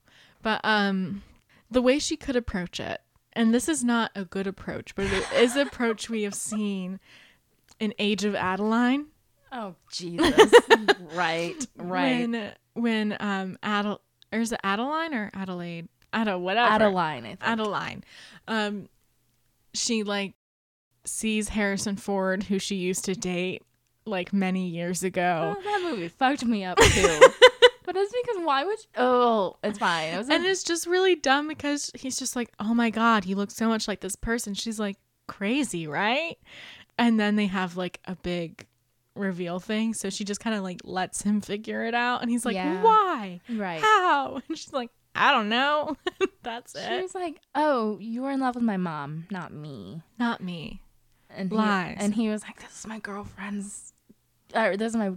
But um the way she could approach it, and this is not a good approach, but it is an approach we have seen in Age of Adaline. Oh Jesus! right, right. When when um Adel or is it Adaline or Adelaide? Ada whatever. Adaline, I think. Adaline. Um, she like sees Harrison Ford, who she used to date like many years ago, Oh, that movie fucked me up too. but it's because why would? Oh, it's fine. It was and it's just really dumb because he's just like, oh my god, he looks so much like this person. She's like, crazy, right? And then they have like a big reveal thing, so she just kind of like lets him figure it out, and he's like, Yeah. why? right. How? And she's like, I don't know. That's She it. was like, "Oh, you were in love with my mom, not me." Not me. And he, Lies. And he was like, "This is my girlfriend's, or this is my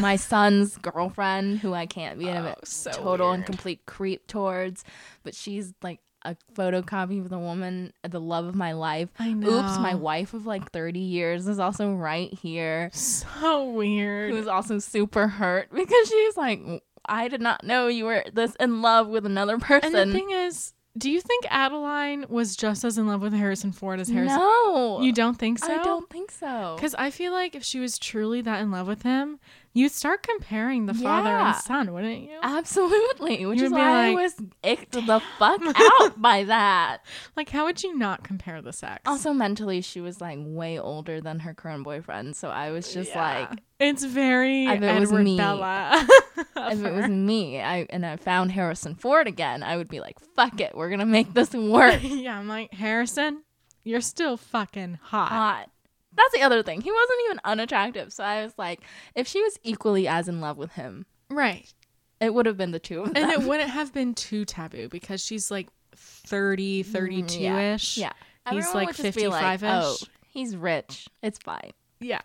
my son's girlfriend, who I can't be in a Oh, so total and complete creep towards, but she's like a photocopy of the woman, uh, the love of my life. I know. Oops, my wife of like thirty years is also right here, So weird. who's also super hurt because she's like, I did not know you were this in love with another person. And the thing is, Do you think Adaline was just as in love with Harrison Ford as Harrison? No. You don't think so? I don't think so. Because I feel like if she was truly that in love with him, you'd start comparing the father Yeah. and son, wouldn't you? Absolutely. Which You'd is be why like, I was icked the fuck out by that. Like, how would you not compare the sex? Also, mentally, she was like way older than her current boyfriend. So I was just Yeah. like, it's very If it was Edward me- Bella. if it was me, I and I found Harrison Ford again, I would be like, fuck it, we're gonna make this work. yeah, I'm like Harrison, you're still fucking hot. Hot. That's the other thing. He wasn't even unattractive. So I was like, if she was equally as in love with him, Right. it would have been the two of them. And it wouldn't have been too taboo because she's like 30, 32 ish. Mm, yeah. He's Everyone like would just be like, 55-ish. Oh, he's rich. It's fine. Yeah.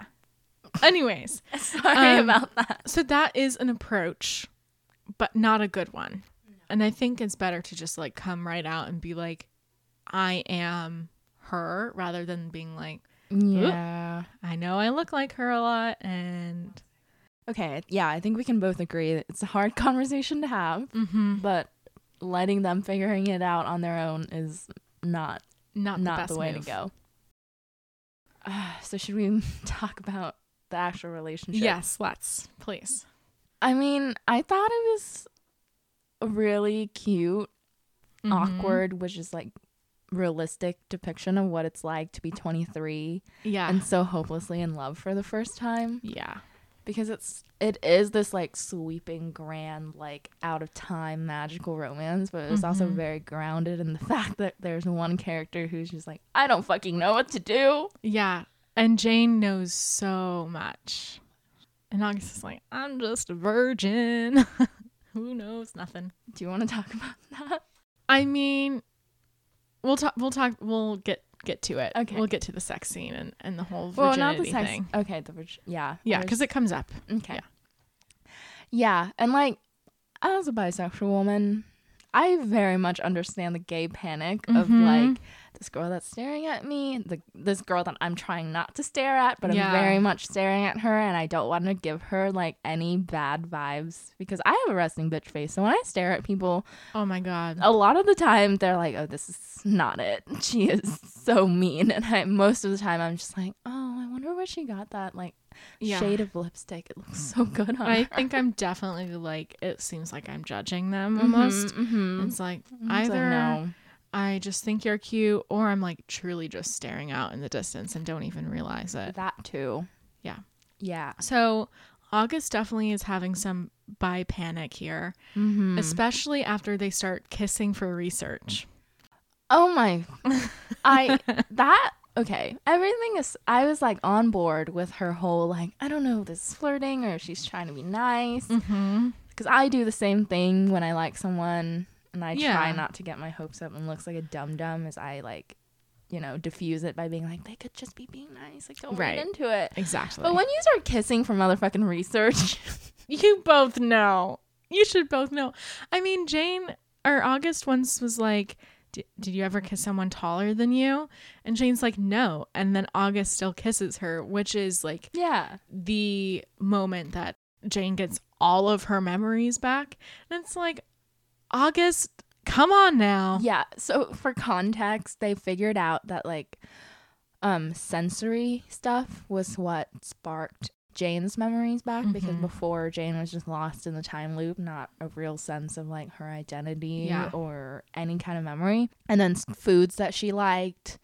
Anyways, Sorry Um, about that. so that is an approach, but not a good one. And I think it's better to just like come right out and be like, I am her rather than being like, Yeah. I know I look like her a lot and Okay. Yeah, I think we can both agree that it's a hard conversation to have, mm-hmm, but letting them figuring it out on their own is not not the, not best the way move. to go. Uh, so should we talk about the actual relationship? Yes, let's please. I mean, I thought it was really cute, Mhm. awkward, which is like realistic depiction of what it's like to be 23 Yeah. and so hopelessly in love for the first time yeah. because it's it is this like sweeping grand like out of time magical romance but it's also Mhm. very grounded in the fact that there's one character who's just like I don't fucking know what to do Yeah. And Jane knows so much. And August is like, I'm just a virgin. Who knows nothing. do you want to talk about that I mean, we'll talk. We'll talk. We'll get get to it. Okay. We'll get to the sex scene and, and the whole well virginity not the sex thing. okay the virgin yeah Yeah, because it comes up. Okay. Yeah. Yeah. and like as a bisexual woman, I very much understand the gay panic of Mhm. like this girl that's staring at me, the this girl that I'm trying not to stare at, but Yeah. I'm very much staring at her and I don't want to give her like any bad vibes because I have a resting bitch face. So when I stare at people, Oh my god. a lot of the time they're like, "Oh, this is not it. She is so mean." And I most of the time I'm just like, "Oh, I wonder where she got that like Yeah. shade of lipstick. It looks so good on I her." think I'm definitely like. It seems like I'm judging them almost. Mhm. It's like It's like, either no. I just think you're cute, or I'm like truly just staring out in the distance and don't even realize it. That too. Yeah. Yeah. So August definitely is having some bi panic here, Mm-hmm. especially after they start kissing for research. Oh my. I that okay. Everything is. I was like on board with her whole like I don't know this is flirting or she's trying to be nice Mm-hmm. because I do the same thing when I like someone and I Yeah. try not to get my hopes up and looks like a dum dum as I like. You know, diffuse it by being like, they could just be being nice. Like, don't Right. read into it. Exactly. But when you start kissing for motherfucking research, you both know, you should both know. I mean, Jane or August once was like, "D- "Did you ever kiss someone taller than you?" And Jane's like, "No." And then August still kisses her, which is like yeah, the moment that Jane gets all of her memories back. And it's like, August, come on now. Yeah. So for context, they figured out that like um sensory stuff was what sparked Jane's memories back because Mhm. before Jane was just lost in the time loop, not a real sense of like her identity Yeah. or any kind of memory. And then foods that she liked,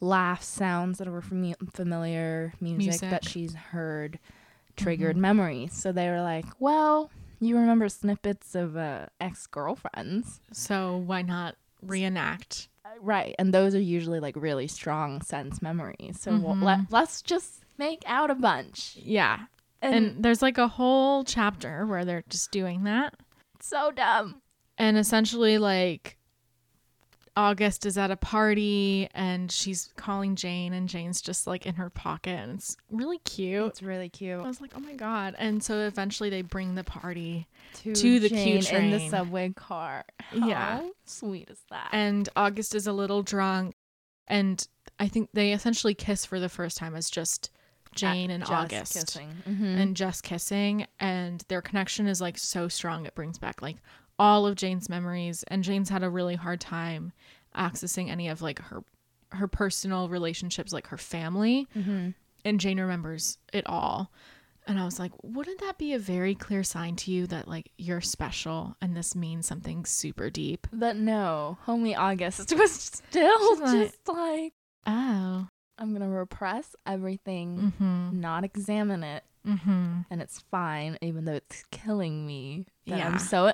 laughs, sounds that were fami- familiar, music, that she's heard triggered Mhm. memories. So they were like, well, you remember snippets of uh, ex girlfriends. So why not reenact? Right, and those are usually like really strong sense memories. So we'll, Mhm. let let's just make out a bunch. Yeah. And, And there's like a whole chapter where they're just doing that. so dumb. And essentially, like, August is at a party and she's calling Jane, and Jane's just like in her pocket, and it's really cute. It's really cute. I was like, oh my God. And so eventually they bring the party, To, To the Jane cute in the subway car. Yeah. How sweet is that? and August is a little drunk. And I think they essentially kiss for the first time as just Jane and Just August. kissing. Mhm. And just kissing, and their connection is like so strong it brings back like all of Jane's memories and Jane's had a really hard time accessing any of like her her personal relationships like her family Mm-hmm. and Jane remembers it all. And I was like, wouldn't that be a very clear sign to you that like you're special and this means something super deep? But no, homie August was still She's like- just like, Oh. I'm gonna repress everything, Mm-hmm. not examine it, Mm-hmm. and it's fine, even though it's killing me. That Yeah. I'm so.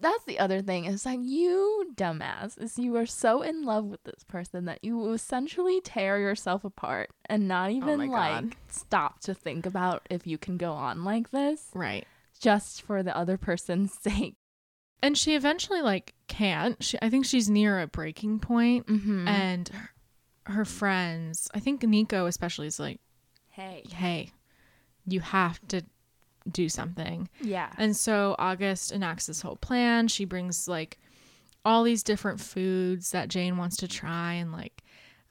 That's the other thing. It's like you, dumbass, is you are so in love with this person that you will essentially tear yourself apart and not even Oh my God. like stop to think about if you can go on like this Right. just for the other person's sake. And she eventually like can't. She, I think she's near a breaking point, Mm-hmm. and her, friends, I think Niko especially is like, hey, "Hey, you have to do something." yeah, And so August enacts this whole plan. She brings like all these different foods that Jane wants to try and like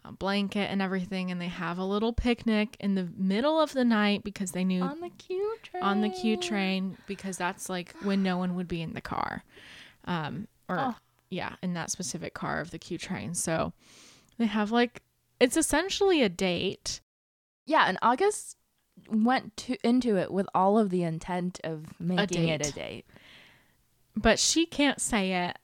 a blanket and everything. And they have a little picnic in the middle of the night because they knew on the Q train. on the Q train because that's like when no one would be in the car. Um, or Oh. yeah, in that specific car of the Q train. So they have like, it's essentially a date. Yeah, and August went to into it with all of the intent of making it a date. but she can't say it.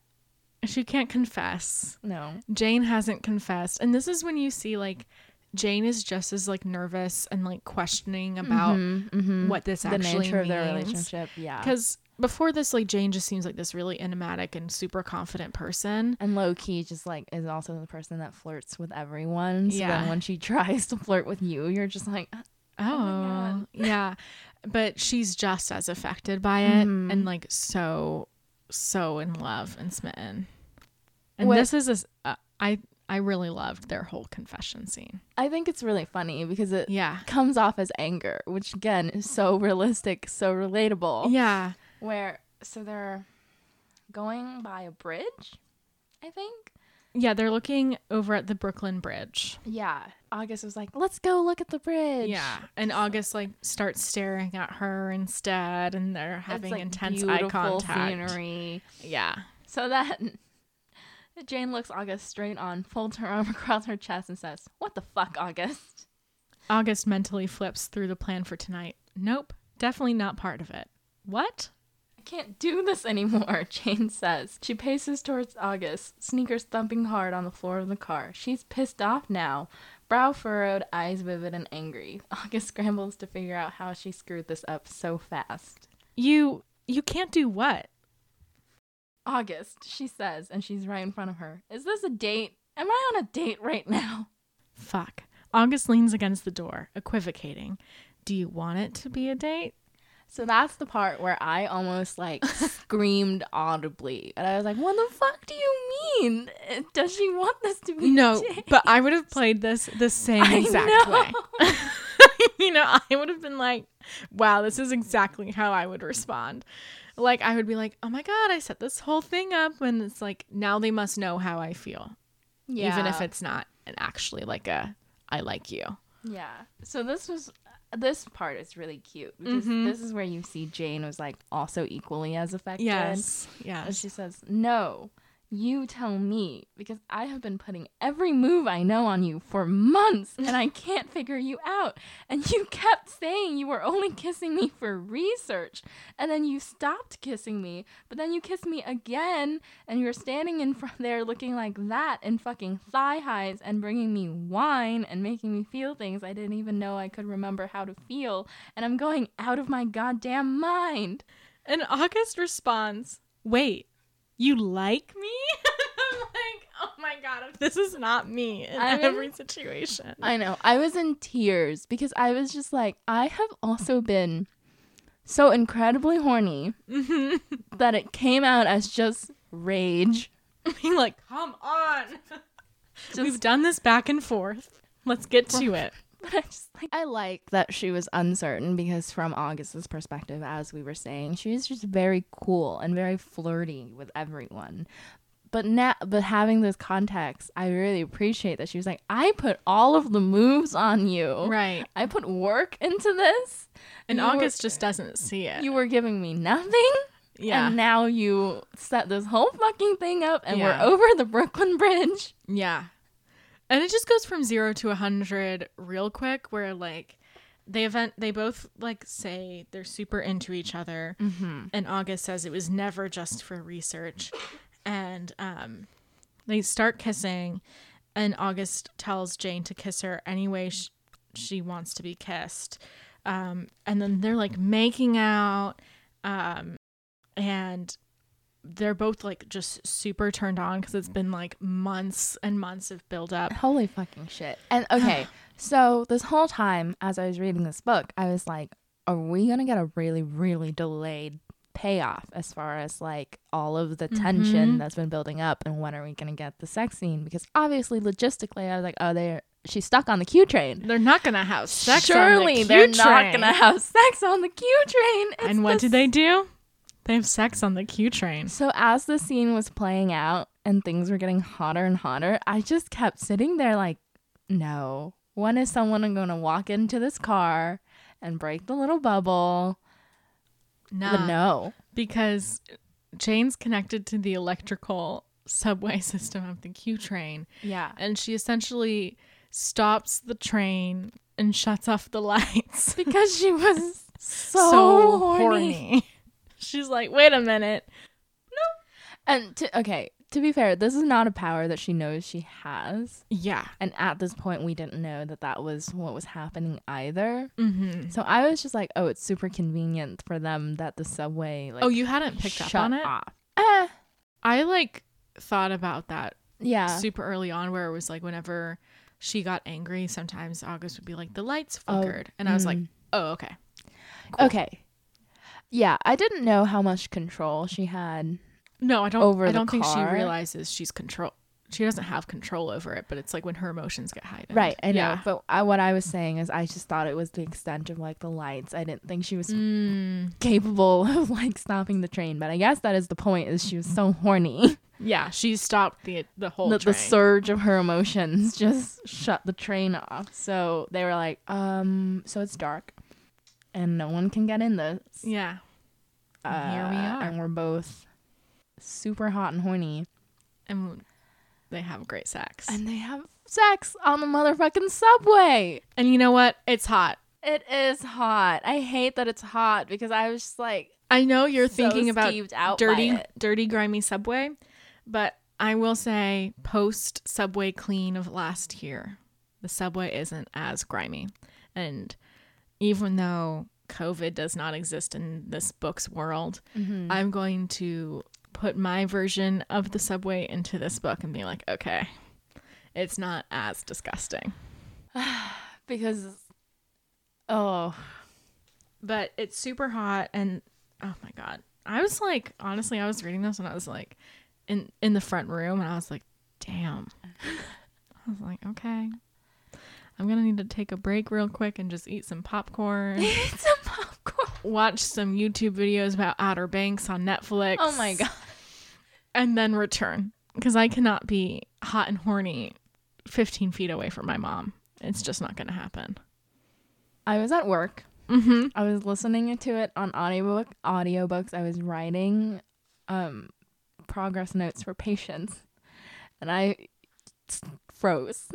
She can't confess. No. Jane hasn't confessed. And this is when you see like Jane is just as like nervous and like questioning about Mhm, mhm. what this the actually nature of their relationship. Yeah. Because before this, like Jane just seems like this really enigmatic and super confident person. And low key just like is also the person that flirts with everyone. So Yeah. when she tries to flirt with you, you're just like Oh, God. yeah. But she's just as affected by it Mhm. and like so, so in love and smitten. And What- this is a, uh, I, I really loved their whole confession scene. I think it's really funny because it Yeah. comes off as anger, which again is so realistic, so relatable. Yeah. Where so they're going by a bridge, I think. Yeah. They're looking over at the Brooklyn Bridge. Yeah. August was like, "Let's go look at the bridge." Yeah. And August like starts staring at her instead and they're having like, intense eye contact. Scenery. Yeah. So then Jane looks August straight on, folds her arm across her chest, and says, What the fuck, August? August mentally flips through the plan for tonight. Nope. Definitely not part of it. What? I can't do this anymore, Jane says. She paces towards August, sneakers thumping hard on the floor of the car. She's pissed off now, brow furrowed, eyes vivid and angry. August scrambles to figure out how she screwed this up so fast. You you can't do what? August, she says, and she's right in front of her. Is this a date? Am I on a date right now? Fuck. August leans against the door, equivocating. Do you want it to be a date? So that's the part where I almost like screamed audibly. And I was like, what the fuck do you mean? Does she want this to be No, date? but I would have played this the same exact way. you know, I would have been like, wow, this is exactly how I would respond. Like, I would be like, oh my God, I set this whole thing up. And it's like, now they must know how I feel, Yeah. even if it's not actually like a, I like you. Yeah. So this was this part is really cute because Mhm. this is where you see Jane was like also equally as affected. Yes. Yeah. And she says, No, you tell me because I have been putting every move I know on you for months and I can't figure you out. And you kept saying you were only kissing me for research. And then you stopped kissing me, but then you kissed me again and you're standing in front there looking like that in fucking thigh highs and bringing me wine and making me feel things I didn't even know I could remember how to feel. And I'm going out of my goddamn mind. And August responds, Wait, you like me? I'm like, oh my God, if this is not me in I'm in- every situation. I know. I was in tears because I was just like, I have also been so incredibly horny mm-hmm. that it came out as just rage. Being like, come on. Just, We've done this back and forth. Let's get to it. but I just like I like that she was uncertain because from August's perspective, as we were saying, she was just very cool and very flirty with everyone. But now, but having this context, I really appreciate that she was like, I put all of the moves on you. Right. I put work into this. And You were- August just doesn't see it. You were giving me nothing. Yeah. And now you set this whole fucking thing up and Yeah. we're over the Brooklyn Bridge. Yeah. And it just goes from 0 to a 100 real quick where like they event they both like say they're super into each other. Mm-hmm. And August says it was never just for research. And um they start kissing and August tells Jane to kiss her any way sh- she wants to be kissed. Um and then they're like making out um and they're both like just super turned on because it's been like months and months of build up. Holy fucking shit. And okay, so this whole time as I was reading this book, I was like, are we going to get a really, really delayed payoff as far as like all of the tension Mhm. that's been building up and when are we going to get the sex scene? Because obviously, logistically, I was like, oh, they're. She's stuck on the Q train. They're not gonna have sex. Surely on the they're Q not gonna have sex on the Q train. It's And what the do they do? They have sex on the Q train. So as the scene was playing out and things were getting hotter and hotter, I just kept sitting there like, no. When is someone going to walk into this car and break the little bubble? But no. because Jane's connected to the electrical subway system of the Q train, Yeah. and she essentially stops the train and shuts off the lights. Because she was so, horny. She's like, wait a minute. No. And to, okay, to be fair, this is not a power that she knows she has. Yeah. And at this point, we didn't know that that was what was happening either. Mm-hmm. So I was just like, oh, it's super convenient for them that the subway like Oh, you hadn't picked up on it? off. Eh, I like thought about that yeah. super early on where it was like whenever she got angry, sometimes August would be like, the lights Oh, flickered. and I was like, mm. oh, okay. Cool. Okay. Yeah, I didn't know how much control she had. No, I don't. Over I don't think she realizes she's control. She doesn't have control over it, but it's like when her emotions get heightened. Right, I know. Yeah. But I, what I was saying is, I just thought it was the extent of like the lights. I didn't think she was Mm, capable of like stopping the train. But I guess that is the point. Is she was so horny yeah, she stopped the the whole the train. surge of her emotions just shut the train off. So they were like, um, so it's dark, and no one can get in this. yeah. Uh, here we are. and we're both super hot and horny. And they have great sex. and they have sex on the motherfucking subway. And you know what? It's hot. It is hot. I hate that it's hot because I was just like I know you're so thinking about out dirty, dirty, grimy subway, but I will say, post subway clean of last year, the subway isn't as grimy. And even though COVID does not exist in this book's world, Mm-hmm. I'm going to put my version of the subway into this book and be like, okay, it's not as disgusting. because oh But it's super hot and oh my god. I was like honestly, I was reading this and I was like in in the front room and I was like, damn. I was like, okay. I'm gonna need to take a break real quick and just eat some popcorn, it's a popcorn. watch some YouTube videos about Outer Banks on Netflix. Oh my god. and then return because I cannot be hot and horny 15 feet away from my mom. It's just not going to happen. I was at work. Mm-hmm. I was listening to it on audiobook audiobooks. I was writing um progress notes for patients and I froze.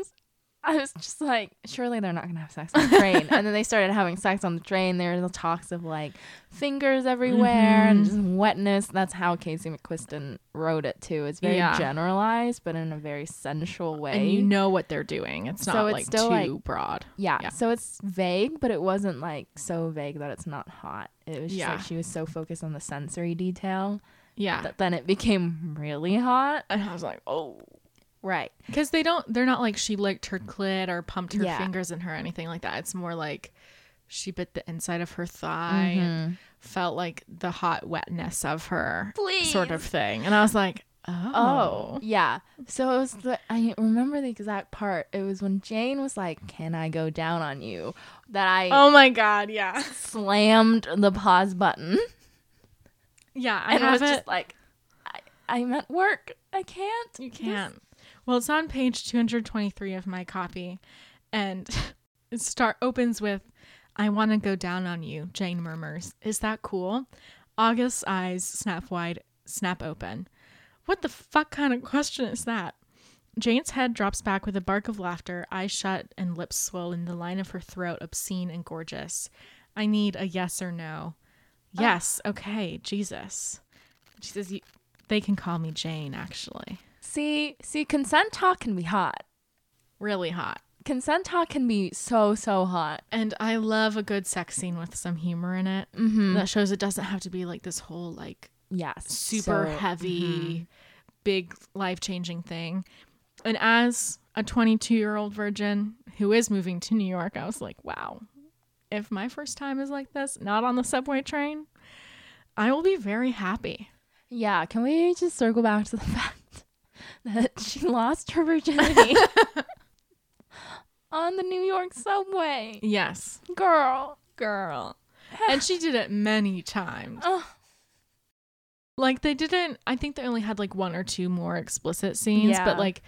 I was just like, surely they're not gonna have sex on the train. and then they started having sex on the train. There were the talks of like fingers everywhere and Mhm. just wetness. That's how Casey McQuiston wrote it too. It's very Yeah. generalized, but in a very sensual way. And you know what they're doing. It's not So not it's like still, too like- broad. yeah, Yeah. So it's vague, but it wasn't like so vague that it's not hot. It was just Yeah. like she was so focused on the sensory detail Yeah. that then it became really hot. and I was like, oh. Right. Because they don't, they're not like she licked her clit or pumped her Yeah. fingers in her or anything like that. It's more like she bit the inside of her thigh and mm-hmm. felt like the hot wetness of her Please. sort of thing. And I was like, oh. Oh, yeah. So it was the I remember the exact part. It was when Jane was like, "Can I go down on you?" That I Oh my God. Yeah. slammed the pause button Yeah. I and have was it. just like, I, "I'm at work. I can't. You can't. Well, it's on page 223 of my copy, and it start opens with, "I want to go down on you." Jane murmurs, "Is that cool?" August's eyes snap wide, snap open. What the fuck kind of question is that? Jane's head drops back with a bark of laughter, eyes shut and lips swollen, the line of her throat obscene and gorgeous. I need a yes or no. Yes, ah. okay, Jesus. She says, "You- they can call me Jane, actually. See, see, consent talk can be hot. Really hot. Consent talk can be so so hot. And I love a good sex scene with some humor in it. Mm-hmm. That shows it doesn't have to be like this whole like Yes, super so- heavy, big life changing thing. And as a 22 year old virgin who is moving to New York, I was like, wow, if my first time is like this, not on the subway train, I will be very happy. Yeah, can we just circle back to the fact that she lost her virginity on the New York subway? Yes, Girl. girl. And she did it many times. Ugh. Like they didn't. I think they only had like one or two more explicit scenes, Yeah. but like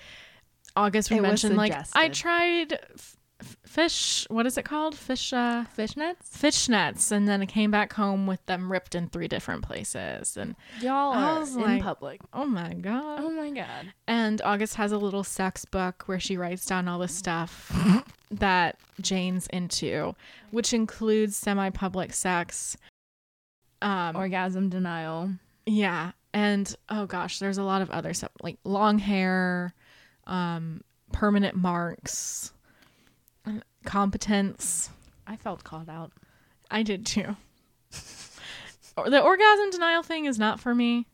August we It was mention like I tried f- f- fish. What is it called? Fish. Uh, Fishnets? fishnets, and then I came back home with them ripped in three different places. And Y'all are in like- public. oh my god! Oh my god. And August has a little sex book where she writes down all the stuff that Jane's into, which includes semi-public sex. Um, Orgasm denial. Yeah. And oh gosh, there's a lot of other stuff like long hair, um, permanent marks, competence. I felt called out. I did too. The orgasm denial thing is not for me,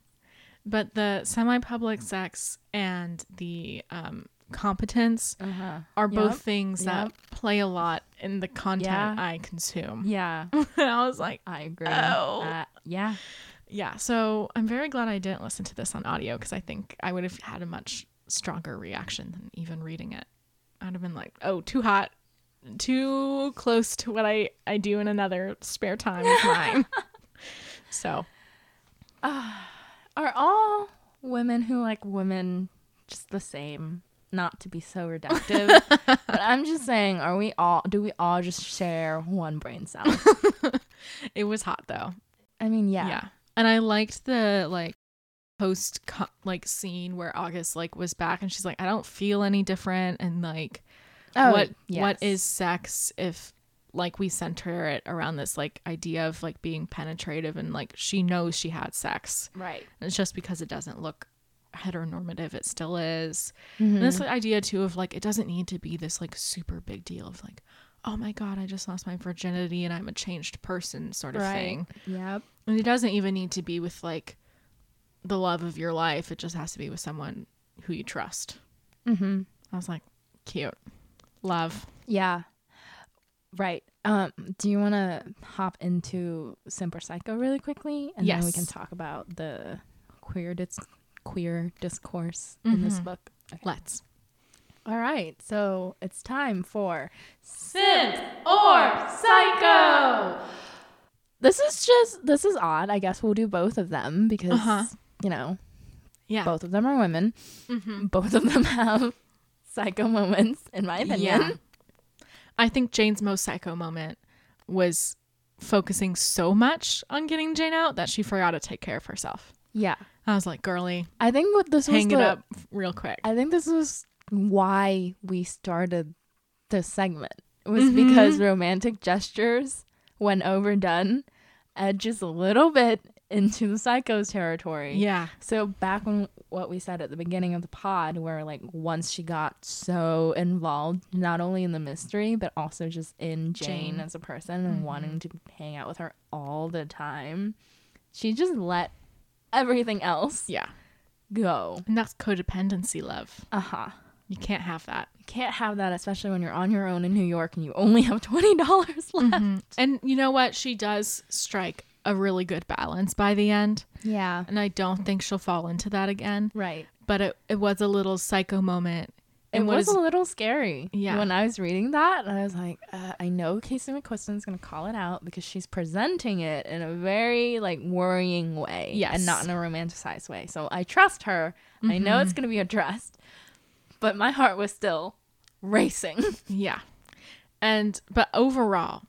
but the semi public sex and the um, competence Uh-huh. are both Yep. things that Yep. play a lot in the content Yeah. I consume. Yeah, and I was like, I agree. Oh. Uh, yeah. Yeah, so I'm very glad I didn't listen to this on audio because I think I would have had a much stronger reaction than even reading it. I'd have been like, oh, too hot, too close to what I, I do in another spare time of mine. so, ah, Are all women who like women just the same? Not to be so reductive, but I'm just saying, are we all? Do we all just share one brain cell? it was hot though. I mean, Yeah. yeah. And I liked the like post like scene where August like was back and she's like, I don't feel any different and like Oh, what what yes. is sex if like we center it around this like idea of like being penetrative and like she knows she had sex right? and it's just because it doesn't look heteronormative it still is Mhm. and this idea too of like it doesn't need to be this like super big deal of like oh my god i just lost my virginity and i'm a changed person sort of right. thing Yep. and it doesn't even need to be with like the love of your life it just has to be with someone who you trust Mm-hmm. i was like cute love Yeah. Right. Um, do you want to hop into Simp or Psycho really quickly, and then we can talk about the queer dis- queer discourse in this Mhm. book? Okay. let's All right, so it's time for Simp or Psycho. This is just this is odd. I guess we'll do both of them because Uh-huh. you know yeah both of them are women. mm-hmm. Both of them have psycho moments, in my opinion. Yeah. I think Jane's most psycho moment was focusing so much on getting Jane out that she forgot to take care of herself. Yeah. I was like, girly, I think what this was hang it the- up real quick. I think this was why we started this segment. It was Mhm. because romantic gestures, when overdone, edges a little bit into the psycho's territory. yeah. So back when what we said at the beginning of the pod, where like once she got so involved, not only in the mystery but also just in Jane, Jane. as a person and Mhm. wanting to hang out with her all the time, she just let everything else Yeah. go. And that's codependency love. Uh huh. You can't have that. You can't have that, especially when you're on your own in New York and you only have twenty dollars left. Mhm. And you know what? She does strike a really good balance by the end. Yeah. And I don't think she'll fall into that again. Right. But it, it was a little psycho moment. It was a little scary. Yeah. When I was reading that, I was like, uh, I know Casey McQuiston's going to call it out because she's presenting it in a very like worrying way. Yes. And not in a romanticized way. So I trust her. I know it's going to be addressed. But my heart was still racing. Yeah. And but overall,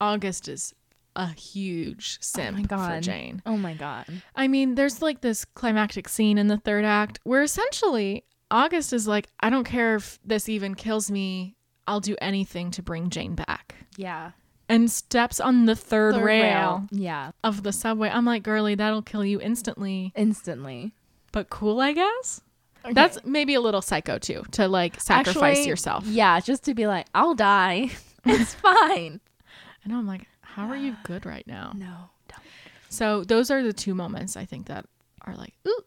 August is a huge oh simp my for Jane. Oh my god. I mean, there's like this climactic scene in the third act where essentially August is like, I don't care if this even kills me. I'll do anything to bring Jane back. Yeah. And steps on the third, Third rail, Yeah. of the subway. I'm like, girly, that'll kill you instantly. Instantly. But cool, I guess. That's maybe a little psycho too, to like sacrifice Actually, yourself. Yeah, just to be like, I'll die. it's fine. And. I'm like, how are you good right now? No. Don't. So those are the two moments I think that are like, ooh.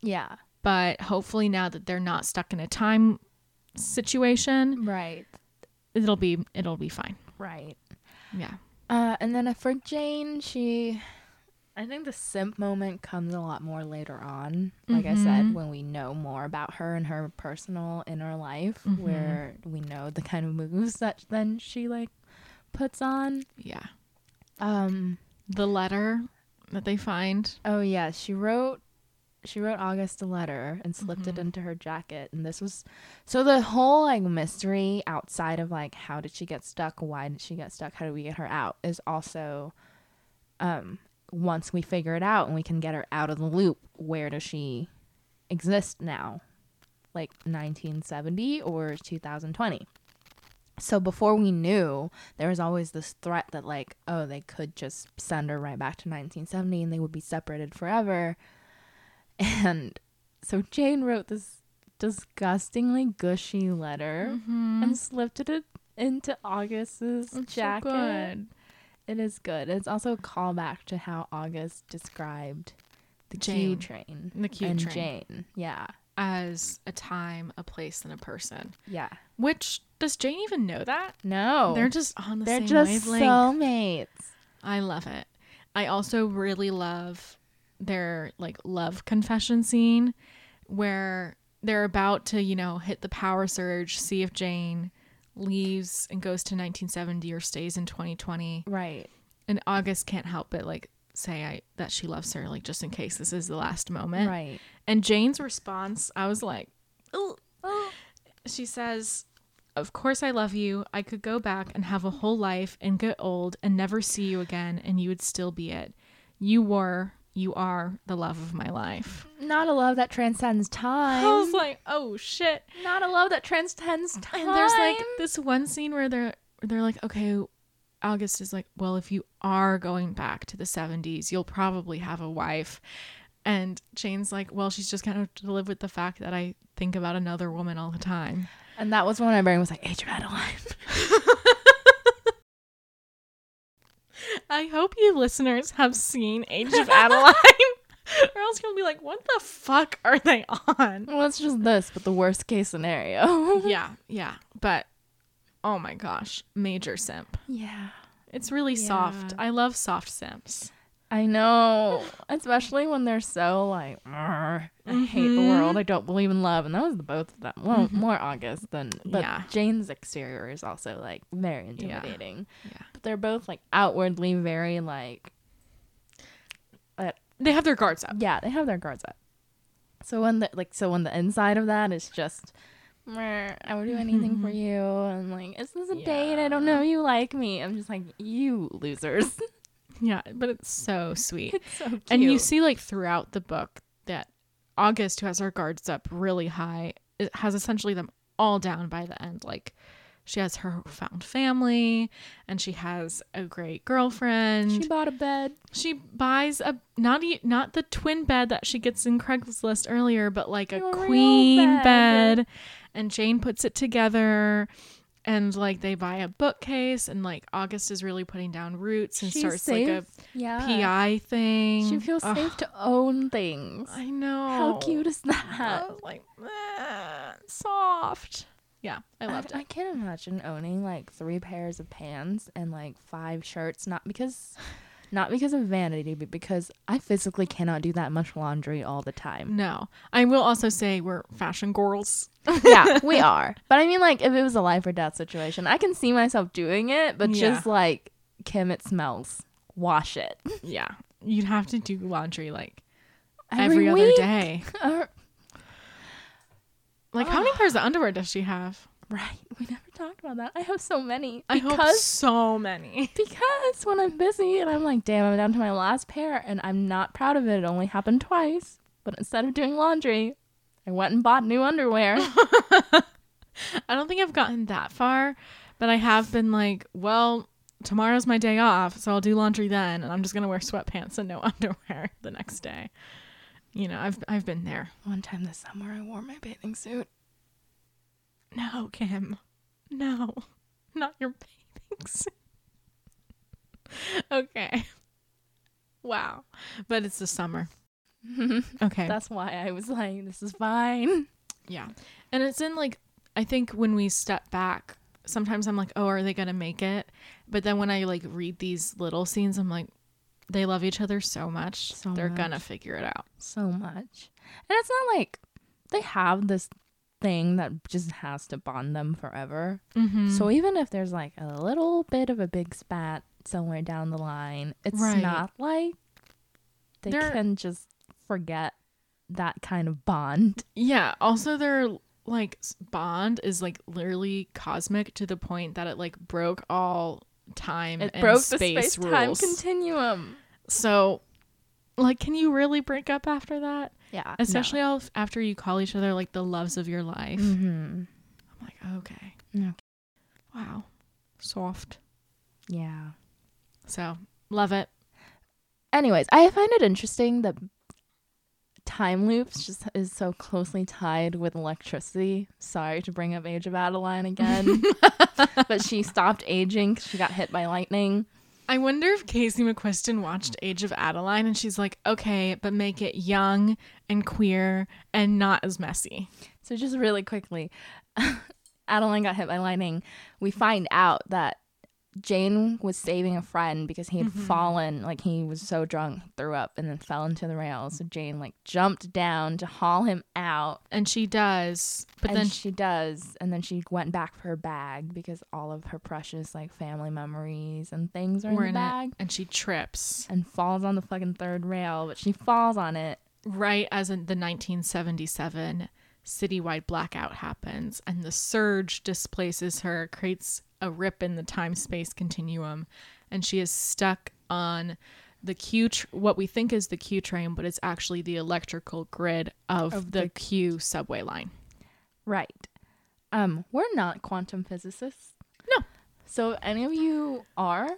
Yeah. But hopefully now that they're not stuck in a time situation, Right. it'll be it'll be fine. Right. Yeah. Uh, and then for Jane, she, I think the simp moment comes a lot more later on. Like I said, Mhm. when we know more about her and her personal inner life, Mhm. where we know the kind of moves that then she like puts on. Yeah. Um. The letter that they find. Oh yeah, she wrote. She wrote August a letter and slipped it Mhm. into her jacket, and this was so the whole like mystery outside of like how did she get stuck, why did she get stuck, how do we get her out is also, um, once we figure it out and we can get her out of the loop, where does she exist now, like 1970 or 2020? So before we knew, there was always this threat that like, oh, they could just send her right back to 1970 and they would be separated forever. And so Jane wrote this disgustingly gushy letter Mm-hmm. and slipped it into August's It's jacket. so good. It is good. It's also a callback to how August described the Q train The Q and train. Jane. Yeah, As a time, a place, and a person. yeah. Which does Jane even know that? No, They're just on the they're same just wavelength. soulmates. I love it. I also really love their like love confession scene where they're about to, you know, hit the power surge, see if Jane leaves and goes to 1970 or stays in 2020. Right. And August can't help but like say I that she loves her like just in case this is the last moment. Right. And Jane's response, I was like, "Ugh." she says, Of course I love you. I could go back and have a whole life and get old and never see you again, and you would still be it. You were, you are the love of my life. Not a love that transcends time. I was like, Oh shit. Not a love that transcends time. And there's like this one scene where they're they're like, Okay, August is like, Well, if you are going back to the 70s, you'll probably have a wife. And Jane's like, Well, she's just gonna have to live with the fact that I think about another woman all the time. And that was when my brain was like, Age of Adaline. I hope you listeners have seen Age of Adaline. or else you'll be like, what the fuck are they on? well, it's just this, but the worst case scenario. yeah, yeah. But oh my gosh, major simp. yeah. It's really soft. I love soft simps. I know. Especially when they're so like, "Arr, I hate the world. I don't believe in love. And that was the both of them. Well, Mhm. more August than. But Yeah. Jane's exterior is also like very intimidating. Yeah. But they're both like outwardly very like, They have their guards up. yeah, they have their guards up. So when the like, so when the inside of that is just, I would do anything for you, and like, is this a date? I don't know. You like me. I'm just like, you losers. Yeah, but it's so sweet. it's so cute. And you see like throughout the book that August, who has her guards up really high, has essentially them all down by the end. Like she has her found family and she has a great girlfriend. she She, bought a bed. She buys a not e- not the twin bed that she gets in Craigslist earlier, but like a A queen bed. bed. And Jane puts it together. And like they buy a bookcase, and like August is really putting down roots and starts safe. like yeah. a PI thing. She feels Ugh. safe to own things. I know. How cute is I that? was like, "Eh, soft. Yeah, I I, loved I it. can't imagine owning like three pairs of pants and like five shirts. Not because, not because of vanity, but because I physically cannot do that much laundry all the time. No, I will also say we're fashion girls. yeah, we are. But I mean, like, if it was a life or death situation, I can see myself doing it. But Yeah. just like Kim, it smells. Wash it Yeah, you'd have to do laundry like every, other day. Like, how many pairs of underwear does she have? Right. We never talked about that. I have so many. I hope so many. because when I'm busy and I'm like, damn, I'm down to my last pair and I'm not proud of it. It only happened twice. But instead of doing laundry, I went and bought new underwear. I don't think I've gotten that far, but I have been like, well, tomorrow's my day off, so I'll do laundry then, and I'm just gonna wear sweatpants and no underwear the next day. You know, I've I've been there. One time this summer, I wore my bathing suit. No, Kim, no, not your bathing suit. okay. Wow, but it's the summer. Okay. That's why I was like, this is fine. Yeah. And it's in like I think when we step back, sometimes I'm like, "Oh, are they going to make it?" But then when I like read these little scenes, I'm like, they love each other so much. So They're much. going to figure it out. So much. And it's not like they have this thing that just has to bond them forever. Mm-hmm. So even if there's like a little bit of a big spat somewhere down the line, it's Right. not like they They're- can just forget that kind of bond. yeah, also their like bond is like literally cosmic to the point that it like broke all time It and broke the space space time continuum. so like can you really break up after that? Yeah. Especially all after you call each other like the loves of your life. hmm I'm like, okay. Okay. Wow. Soft. Yeah. So love it. Anyways, I find it interesting that time loops just is so closely tied with electricity. Sorry to bring up Age of Adaline again, but she stopped aging 'cause she got hit by lightning. I wonder if Casey McQuiston watched Age of Adaline and she's like, okay, but make it young and queer and not as messy. So just really quickly, Adaline got hit by lightning. We find out that Jane was saving a friend because he had mm-hmm. fallen, like he was so drunk, threw up, and then fell into the rails. So Jane like jumped down to haul him out, And she does, but and then she does, and then she went back for her bag because all of her precious like family memories and things are in the in bag, it and she trips and falls on the fucking third rail. But she falls on it. right as in the 1977 citywide blackout happens and the surge displaces her, creates a rip in the time space continuum, and she is stuck on the Q, tr- what we think is the Q train, but it's actually the electrical grid of, Of the, the- Q subway line. Right. Um, we're not quantum physicists. No. So if any of you are,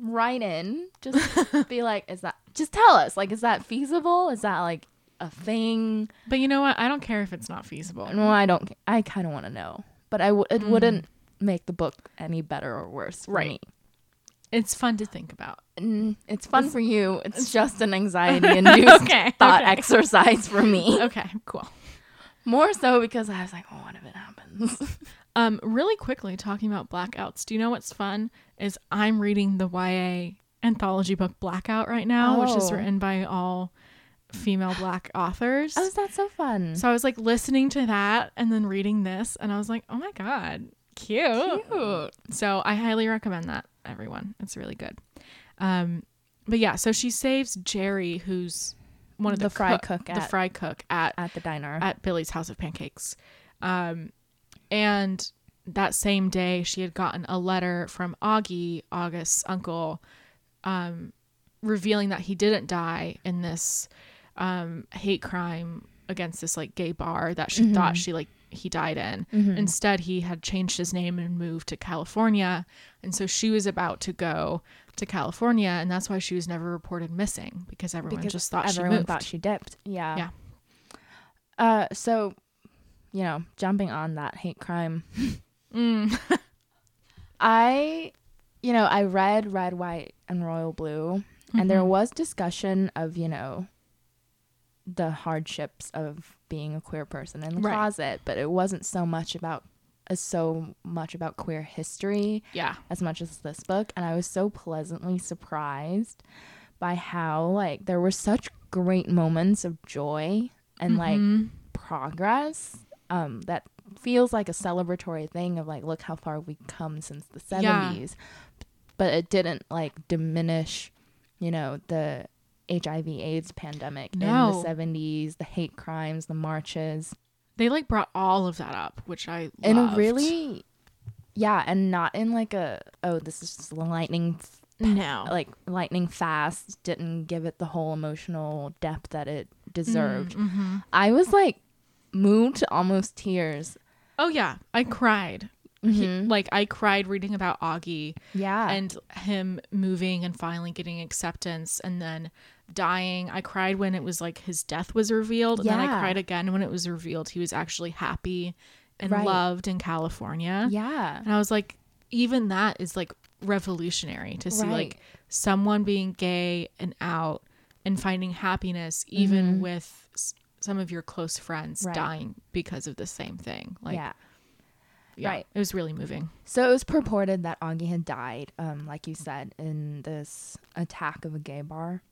write in. Just be like, is that just tell us, like, is that feasible? Is that like a thing? But you know what? I don't care if it's not feasible. No, I don't I kinda wanna know. But I w- it Mm. wouldn't make the book any better or worse for Right. me. It's fun to think about. Mm, It's fun for you. It's just an anxiety induced Okay, thought okay. exercise for me. Okay, cool. More so because I was like, oh, what if it happens? Um, really quickly talking about blackouts. Do you know what's fun? Is I'm reading the YA anthology book Blackout right now, which is Oh. written by all female black authors. oh, is that so fun? So I was like listening to that and then reading this, and I was like, oh my god, cute. Cute. So I highly recommend that, everyone. It's really good. Um, but yeah, so she saves Jerry, who's one of the, The fry cook- cook the fry cook at At the diner. at Billy's House of Pancakes. Um, and that same day, she had gotten a letter from Augie, August's uncle, um, revealing that he didn't die in this um, hate crime against this like gay bar that she thought she like he died in. Instead, he had changed his name and moved to California, and so she was about to go to California, and that's why she was never reported missing because everyone because just thought she everyone moved. thought she dipped. Yeah. Yeah. Uh, so, you know, jumping on that hate crime, Mm. I, you know, I read Red, White, and Royal Blue, and there Mhm. was discussion of, you know, the hardships of being a queer person in the Right. closet, but it wasn't so much about as so much about queer history yeah. as much as this book and I was so pleasantly surprised by how like there were such great moments of joy and like Mhm. progress um that feels like a celebratory thing of like look how far we've come since the Yeah. 70s but it didn't like diminish you know the HIV AIDS pandemic No. in the 70s the hate crimes the marches they like brought all of that up, which I in loved. really yeah and not in like a oh this is just lightning f- no like lightning fast didn't give it the whole emotional depth that it deserved mm-hmm. i was like moved to almost tears Oh yeah, I cried. He- Mhm. like I cried reading about Augie yeah and him moving and finally getting acceptance and then dying. I cried when it was like his death was revealed and then I cried again when it was revealed he was actually happy and Right. loved in California. yeah And I was like even that is like revolutionary to see Right. like someone being gay and out and finding happiness even Mhm. with s- some of your close friends Right. dying because of the same thing. Like yeah yeah, Right. It was really moving. so it was purported that augie had died um like you said in this attack of a gay bar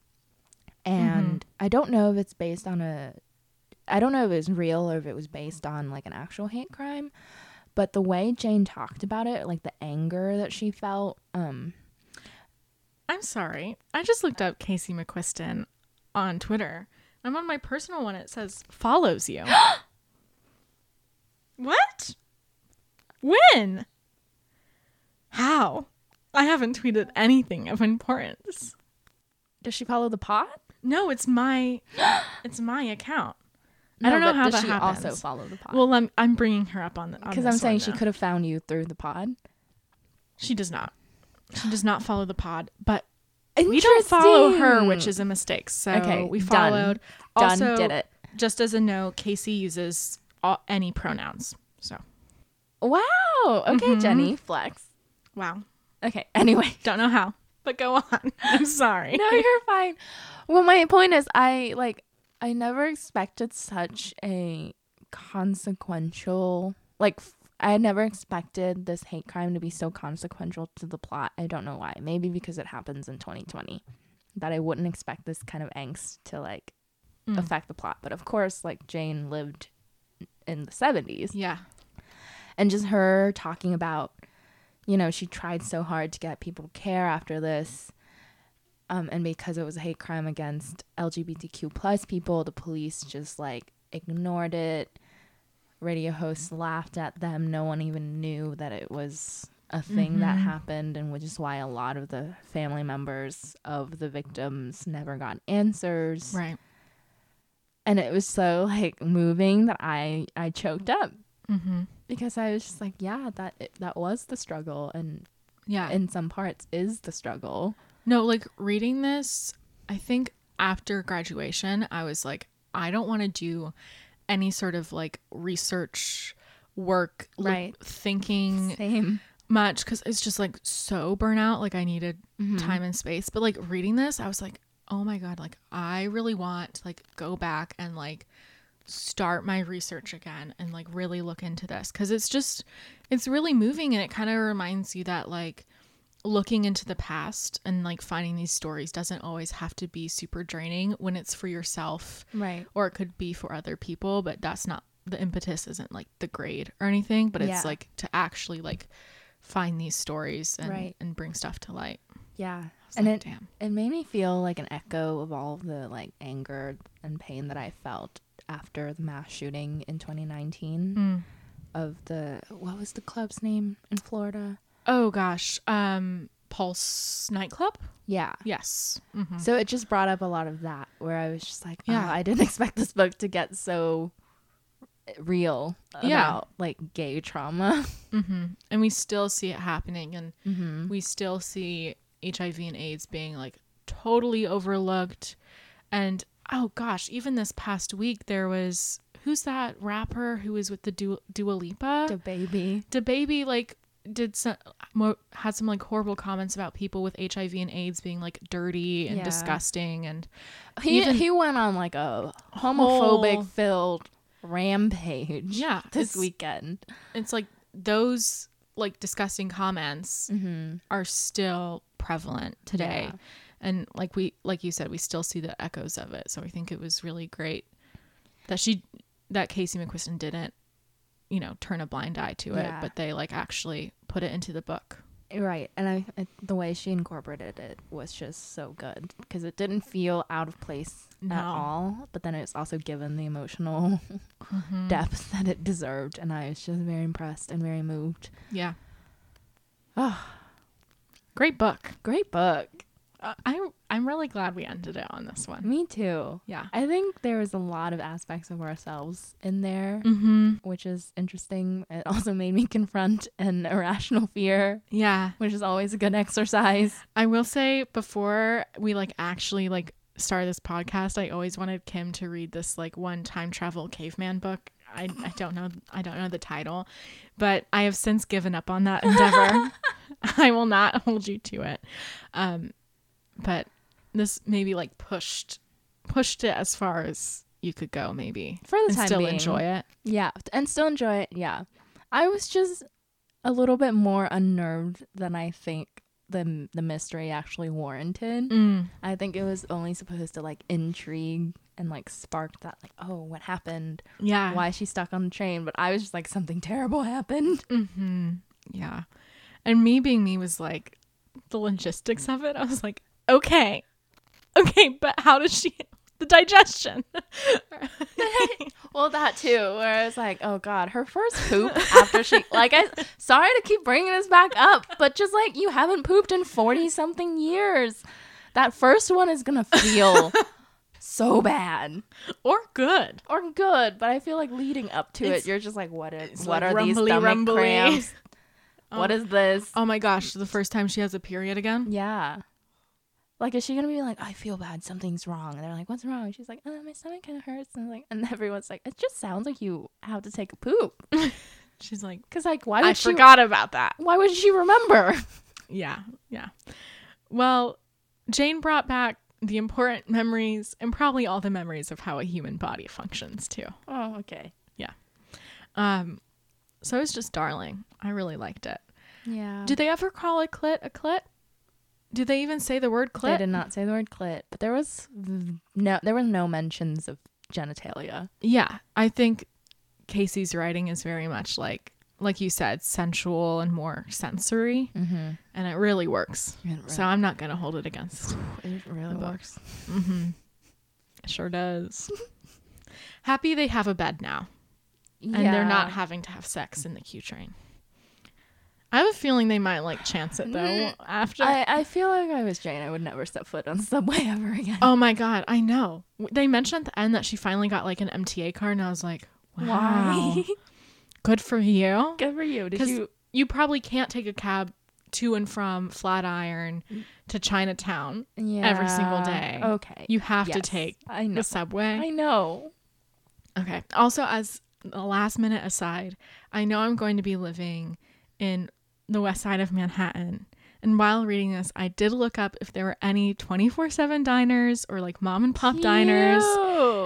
and i don't know if it's based on a i don't know if it was real or if it was based on like an actual hate crime but the way jane talked about it like the anger that she felt um I'm sorry. I just looked up Casey McQuiston on Twitter. I'm on my personal one. It says follows you. what? When? How? I haven't tweeted anything of importance. does she follow the pod No, it's my it's my account. I don't know how does that she also follow the pod Well, I'm I'm bringing her up on the because i'm saying she could have found you through the pod She does not. She does not follow the pod, but we don't follow her, which is a mistake. So Okay, we done. followed. done Also, did it just as a note, Casey uses all, any pronouns. So wow okay Mhm. jenny flex wow, okay anyway don't know how, but go on. I'm sorry. no you're fine well my point is i like i never expected such a consequential like f- i never expected this hate crime to be so consequential to the plot i don't know why maybe because it happens in 2020 that i wouldn't expect this kind of angst to like Mm. affect the plot but of course like jane lived in the 70s Yeah. and just her talking about you know she tried so hard to get people to care after this um, and because it was a hate crime against lgbtq plus people the police just like ignored it radio hosts laughed at them no one even knew that it was a thing that Mhm. happened and which is why a lot of the family members of the victims never got answers Right. and it was so like moving that i i choked up Mm-hmm. because I was just like, yeah, that it, that was the struggle, and Yeah. in some parts is the struggle. No, like reading this, I think after graduation, I was like, I don't want to do any sort of like research work, like, Right. thinking Same much because it's just like so burnout. Like I needed Mm-hmm. time and space. But like reading this, I was like, oh my god, like I really want to like go back and like start my research again and like really look into this because it's just it's really moving and it kind of reminds you that like looking into the past and like finding these stories doesn't always have to be super draining when it's for yourself Right. or it could be for other people but that's not the impetus isn't like the grade or anything but it's Yeah. like to actually like find these stories and, Right. and bring stuff to light Yeah. And like, it damn it made me feel like an echo of all the like anger and pain that I felt after the mass shooting in 2019 Mm. of the what was the club's name in Florida? oh gosh um pulse nightclub Yeah. yes Mhm. So it just brought up a lot of that where I was just like, Yeah. yeah, I didn't expect this book to get so real about Yeah. like gay trauma. hmm And we still see it happening, and Mm-hmm. we still see HIV and AIDS being like totally overlooked. And oh gosh, even this past week, there was who's that rapper who was with the Dua, Dua Lipa? DaBaby. the baby like did some mo- had some like horrible comments about people with HIV and AIDS being like dirty and Yeah. disgusting and He Even- he went on like a homophobic filled rampage. Yeah, this weekend. it's like those like disgusting comments Mm-hmm. are still prevalent today. Yeah. And like we like you said, we still see the echoes of it. So I think it was really great that she that Casey McQuiston didn't, you know, turn a blind eye to it, Yeah. but they like actually put it into the book. Right, and I, I the way she incorporated it was just so good because it didn't feel out of place No. at all. But then it's also given the emotional Mhm. depth that it deserved, and I was just very impressed and very moved. Yeah. Oh, Great book. great book. Uh, I I'm really glad we ended it on this one. Me too. Yeah. I think there was a lot of aspects of ourselves in there, Mm-hmm. which is interesting. It also made me confront an irrational fear, Yeah. which is always a good exercise. I will say before we like actually like start this podcast, I always wanted Kim to read this like one time travel caveman book. I, I don't know I don't know the title, but I have since given up on that endeavor. I will not hold you to it. Um, but this maybe like pushed pushed it as far as you could go, maybe, For the and time still being. enjoy it. Yeah, and still enjoy it. Yeah. I was just a little bit more unnerved than I think the the mystery actually warranted. Mm. I think it was only supposed to like intrigue and like spark that like, oh, what happened? Yeah. Why is she stuck on the train? But I was just like something terrible happened. Mm-hmm. Yeah. And me being me was like the logistics of it. I was like, okay, okay, but how does she the digestion? Well, that too, where I was like, oh god, her first poop after she like I sorry to keep bringing this back up, but just like you haven't pooped in 40 something years. That first one is going to feel so bad or good? or good, but I feel like leading up to It's- it, you're just like what is what like are these rumbly, stomach rumbly. cramps? What oh. is this? Oh my gosh, the first time she has a period again? Yeah. Like, is she gonna be like, I feel bad, something's wrong? And they're like, What's wrong? She's like, uh, my stomach kind of hurts, and like, and everyone's like, It just sounds like you have to take a poop. She's like, Cause like, why would I she? forgot about that. Why would she remember? Yeah, yeah. Well, Jane brought back the important memories and probably all the memories of how a human body functions too. Oh, okay. Yeah. Um, so it was just darling. I really liked it. Yeah. Do they ever call a clit a clit? Do they even say the word clit? they did not say the word clit, but there was no, there were no mentions of genitalia. Yeah, I think Casey's writing is very much like, like you said, sensual and more sensory, Mm-hmm. and it really works. It, So I'm not gonna hold it against. it really works. Mm-hmm. It sure does. Happy they have a bed now, and they're not having to have sex in the Q train. I have a feeling they might like chance it though mm-hmm. after. I, I feel like I was Jane. I would never step foot on subway ever again. oh my god, I know. They mentioned at the end that she finally got like an MTA card, and I was like, wow, Why? good for you. Good for you. Did Because you? you probably can't take a cab to and from Flatiron mm. to Chinatown. Yeah. every single day. Okay. You have to Yes, take I know. the subway. I know. Okay. Also, as a last minute aside, I know I'm going to be living in the west side of Manhattan. And while reading this, I did look up if there were any 24 7 diners or like mom and pop diners.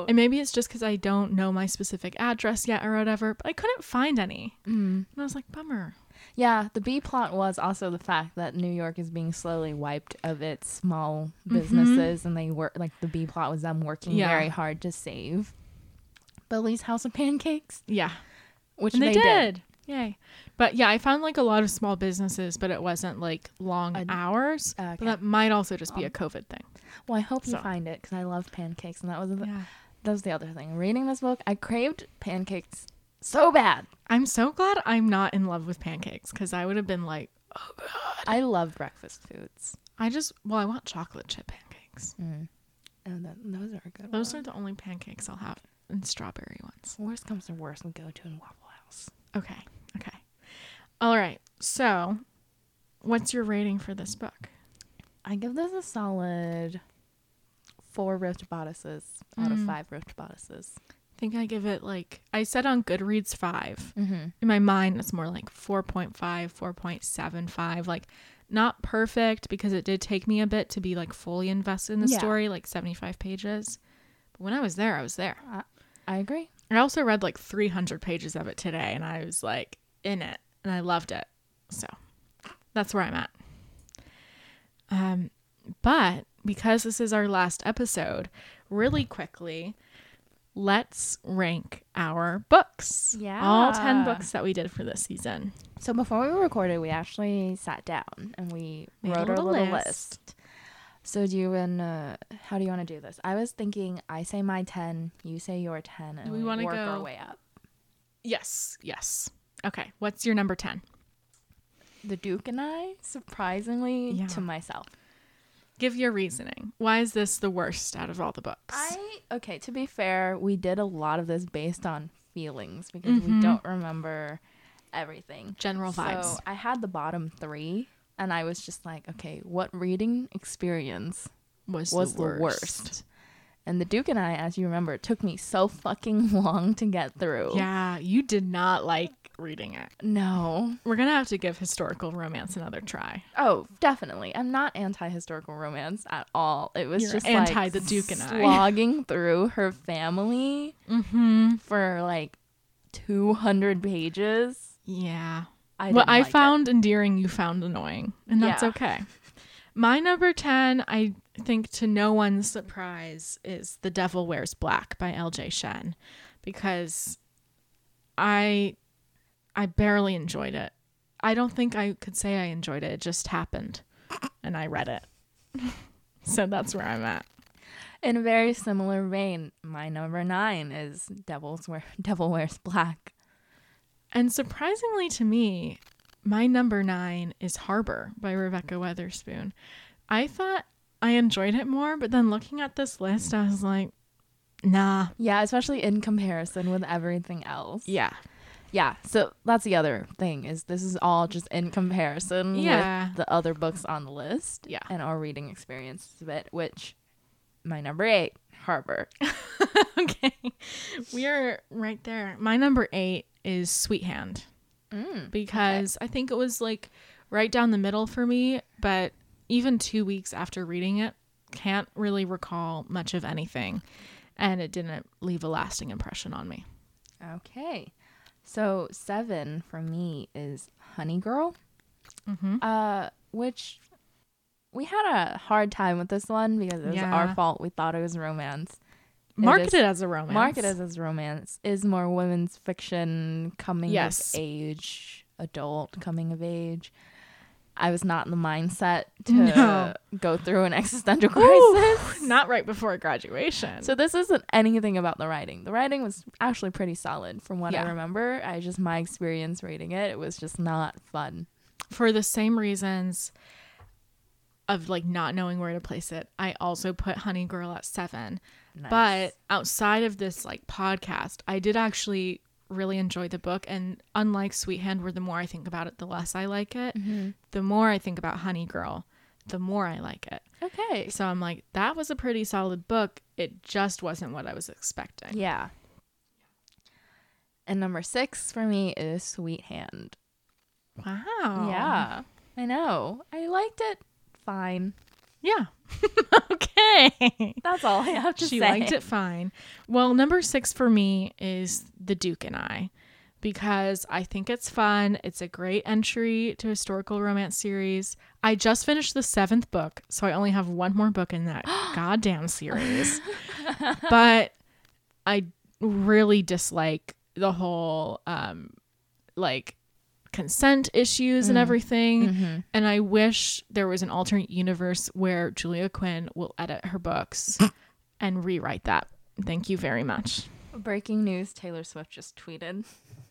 And maybe it's just because I don't know my specific address yet or whatever, but I couldn't find any. Mm. And I was like, bummer. Yeah, the B plot was also the fact that New York is being slowly wiped of its small businesses, and they work like the B plot was them working Yeah. very hard to save Billy's House of Pancakes, Yeah. which and they, they, did. Yay. But yeah, I found like a lot of small businesses, but it wasn't like long A- hours. Okay. But that might also just be a Um, COVID thing. Well, I hope you find it because I love pancakes, and that was the, Yeah. that was the other thing. Reading this book, I craved pancakes so bad. I'm so glad I'm not in love with pancakes because I would have been like, oh god. I love breakfast foods. I just, well, I want chocolate chip pancakes. Mm. And th- those are good. Those are ones. the only pancakes I'll have and strawberry ones. worst comes to worst, and go to in Waffle House. Okay. Okay. All right. So, what's your rating for this book? I give this a solid four ripped bodices out of Mm. five ripped bodices. I think I give it like, I said on Goodreads five. Mm-hmm. In my mind, it's more like 4.5, 4.75. Like, not perfect because it did take me a bit to be like fully invested in the Yeah. story, like 75 pages. But when I was there, I was there. I agree. I also read like 300 pages of it today and I was like in it and I loved it. So that's where I'm at. Um, but because this is our last episode, really quickly, let's rank our books. Yeah. All 10 books that we did for this season. So before we recorded, we actually sat down and we Made a wrote our little little list. list. So do you and uh, how do you want to do this? I was thinking I say my ten, you say your ten, and we we, wanna work go- our way up. Yes, yes. Okay, what's your number 10? The Duke and I, surprisingly Yeah. to myself. Give your reasoning. Why is this the worst out of all the books? I okay. To be fair, we did a lot of this based on feelings because Mhm. we don't remember everything. General vibes. So I had the bottom three, and I was just like, okay, what reading experience was, was the worst. the worst? And the Duke and I, as you remember, it took me so fucking long to get through. Yeah, you did not like reading it. No. We're gonna have to give historical romance another try. Oh, definitely. I'm not anti historical romance at all. It was You're just anti like the Duke and I. slogging through her family Mm-hmm. for like 200 pages. Yeah. I what I like it. found endearing, you found annoying, and that's Yeah. okay. My number ten, I think, to no one's surprise, is "The Devil Wears Black" by L.J. Shen, because I, I barely enjoyed it. I don't think I could say I enjoyed it. It just happened, and I read it. so that's where I'm at. In a very similar vein, my number nine is Devil's Wear Devil Wears Black. And surprisingly to me, my number nine is Harbor by Rebekah Weatherspoon. I thought I enjoyed it more, but then looking at this list, I was like, nah. Yeah, especially in comparison with everything else. Yeah. Yeah, so that's the other thing is this is all just in comparison Yeah. with the other books on the list. Yeah. And our reading experience of it, which my number eight, Harbor. okay. We are right there. My number eight is Sweet Hand Mm. because I think it was like right down the middle for me, but even two weeks after reading it, can't really recall much of anything. And it didn't leave a lasting impression on me. Okay. So seven for me is Honey Girl. Mm-hmm. Uh, which we had a hard time with this one because it was Yeah. our fault. We thought it was romance. Marketed as a romance. Marketed as romance is more women's fiction, coming Yes. of age, adult coming of age. I was not in the mindset to No. go through an existential Ooh, crisis. not right before graduation. So this isn't anything about the writing. The writing was actually pretty solid from what Yeah. I remember. I just my experience reading it, it was just not fun. for the same reasons of like not knowing where to place it, I also put Honey Girl at seven. Nice. But outside of this like podcast, I did actually really enjoy the book. And unlike Sweet Hand, where the more I think about it, the less I like it, Mm-hmm. the more I think about Honey Girl, the more I like it. okay. So I'm like, that was a pretty solid book. It just wasn't what I was expecting. Yeah. And number six for me is Sweet Hand. Wow. Yeah. I know. I liked it fine. Yeah. okay. That's all I have to she say. She liked it fine. Well, number six for me is The Duke and I because I think it's fun. It's a great entry to historical romance series. I just finished the seventh book, so I only have one more book in that goddamn series. but I really dislike the whole um like consent issues and Mm. everything. Mhm. And I wish there was an alternate universe where Julia Quinn will edit her books and rewrite that. Thank you very much. Breaking news Taylor Swift just tweeted.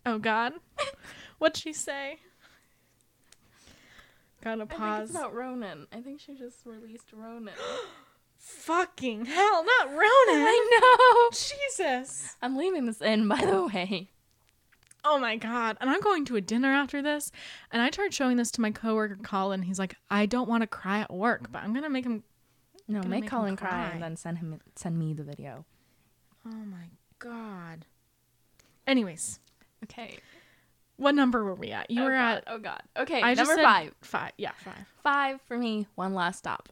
Oh God. What'd she say? Gotta I think pause. it's about Ronan. I think she just released Ronan. Fucking hell, not Ronan. I know. Jesus. I'm leaving this in, by the way. Oh my god. And I'm going to a dinner after this. And I tried showing this to my coworker Colin. He's like, I don't want to cry at work, but I'm gonna make him No, make, make Colin cry. cry. and then send him send me the video. Oh my god. Anyways, Okay. what number were we at? You oh were god. at Oh god. Okay. I just number five. Five. Yeah, five. Five for me. One last stop.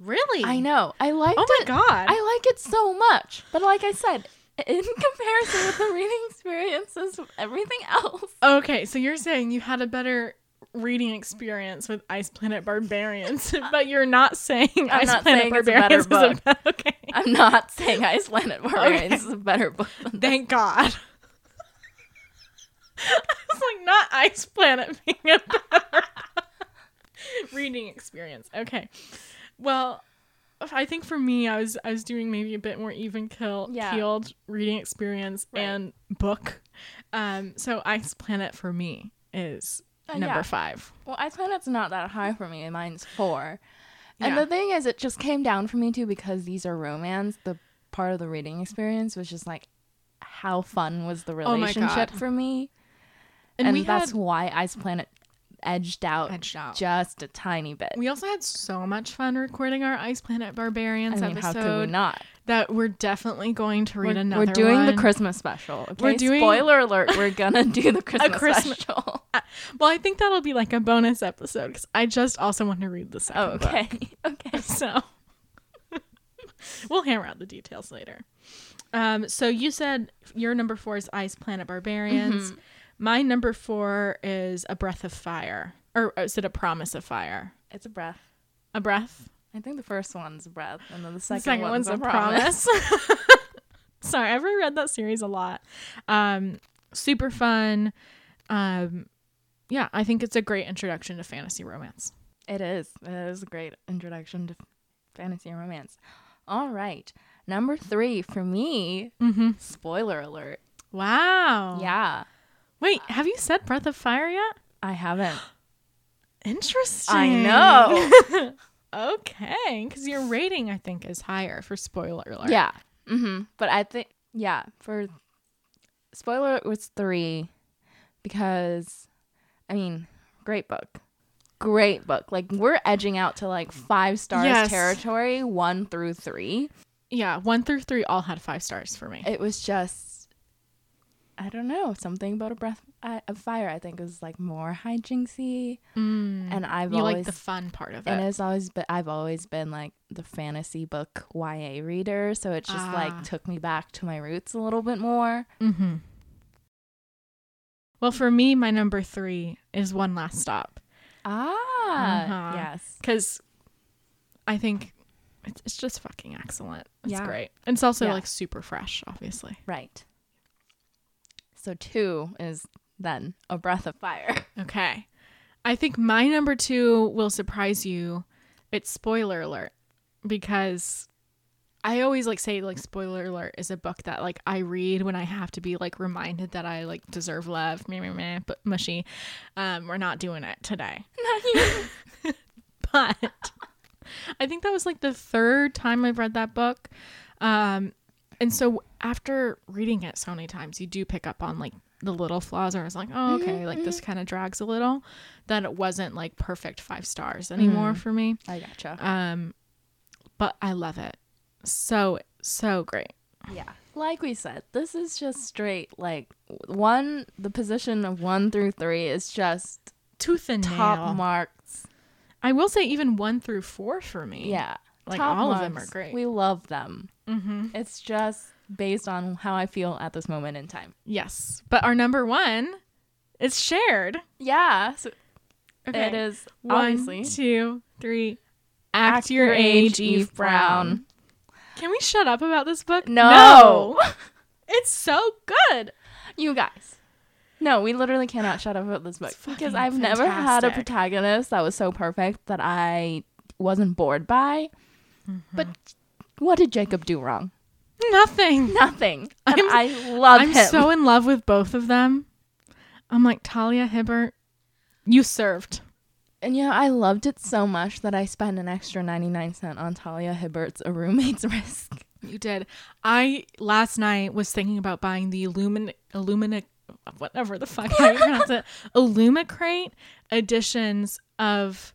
Really? I know. I liked Oh my it. god. I like it so much. But like I said, in comparison with the reading experiences of everything else. okay, so you're saying you had a better reading experience with Ice Planet Barbarians, but you're not saying I'm Ice not Planet saying it's a better Barbarians is a book. be- okay. I'm not saying Ice Planet Barbarians is a better book. Than Thank God. it's like not Ice Planet being a better reading experience. Okay. Well, I think for me, I was I was doing maybe a bit more even kill Yeah. keeled reading experience Right. and book. Um, so Ice Planet for me is Uh, number yeah. five. Well, Ice Planet's not that high for me. Mine's four. And Yeah. the thing is, it just came down for me too because these are romance. The part of the reading experience was just like how fun was the Oh relationship God. for me, And, and, that's had why Ice Planet edged out edged out. just a tiny bit. We also had so much fun recording our Ice Planet Barbarians I mean, how episode could we not? that we're definitely going to read We're, another we're doing the. Christmas special. Okay? We're doing- spoiler alert. We're gonna do the Christmas, Christmas- special. Well, I think that'll be like a bonus episode because I just also want to read the second Oh, okay, okay. book. So we'll hammer out the details later. Um, so you said your number four is Ice Planet Barbarians. Mm-hmm. My number four is A Breath of Fire, or is it A Promise of Fire? It's a breath. A breath. I think the first one's a breath, and then the The second, second one's, one's a promise. Sorry, I've reread that series a lot. Um, super fun. Um, yeah, I think it's a great introduction to fantasy romance. It is. It is a great introduction to fantasy romance. All right. Number three for me, Mm-hmm. spoiler alert. Wow. Yeah. Wait, have you said Breath of Fire yet? I haven't. Interesting. I know. okay, because your rating I think is higher for spoiler alert. yeah. Mm-hmm. But I think, yeah, for spoiler alert was three because, I mean, great book. Great book. Like, we're edging out to like five stars Yes. territory, one through three. Yeah, one through three all had five stars for me. It was just, I don't know, something about a breath uh, of fire. I think is like more hijinksy, Mm. and I've you always like the fun part of it. and it's always been I've always been like the fantasy book YA reader, so it just Ah. like took me back to my roots a little bit more. Mm-hmm. Well, for me, my number three is One Last Stop Ah, Uh-huh. yes, because I think it's, it's just fucking excellent. It's Yeah. great. And it's also Yeah. like super fresh, obviously. right. So two is then a breath of fire. Okay. I think my number two will surprise you. It's spoiler alert because I always like say like spoiler alert is a book that like I read when I have to be like reminded that I like deserve love. Meh, meh, meh, but mushy. Um, we're not doing it today. but I think that was like the third time I've read that book. Um, and so after reading it so many times, you do pick up on like the little flaws. Or I was like, oh, okay, like this kind of drags a little. That it wasn't like perfect five stars anymore for me. I gotcha. Um, but I love it. So so great. Yeah. Like we said, this is just straight like one the position of 1 through 3 is just Tooth and top nail. marks. I will say even one through four for me. Yeah. Like, top all of them are great. We love them. Mm-hmm. It's just based on how I feel at this moment in time. Yes, but our number one is shared. Yeah. So Okay. it is One, obviously two, three. Act, your, age, Eve Brown. Can we shut up about this book? No. it's so good. You guys. No, we literally cannot shut up about this book because I've never had a protagonist that was so perfect that I wasn't bored by. Mm-hmm. But what did Jacob do wrong? Nothing. Nothing. And I'm- I love I'm him. so in love with both of them. I'm like Talia Hibbert. You served. and you know, I loved it so much that I spent an extra 99 cent on Talia Hibbert's A Roommate's Risk. You did. I last night was thinking about buying the Illumin Illumina whatever the fuck how you pronounce it. Illumicrate editions of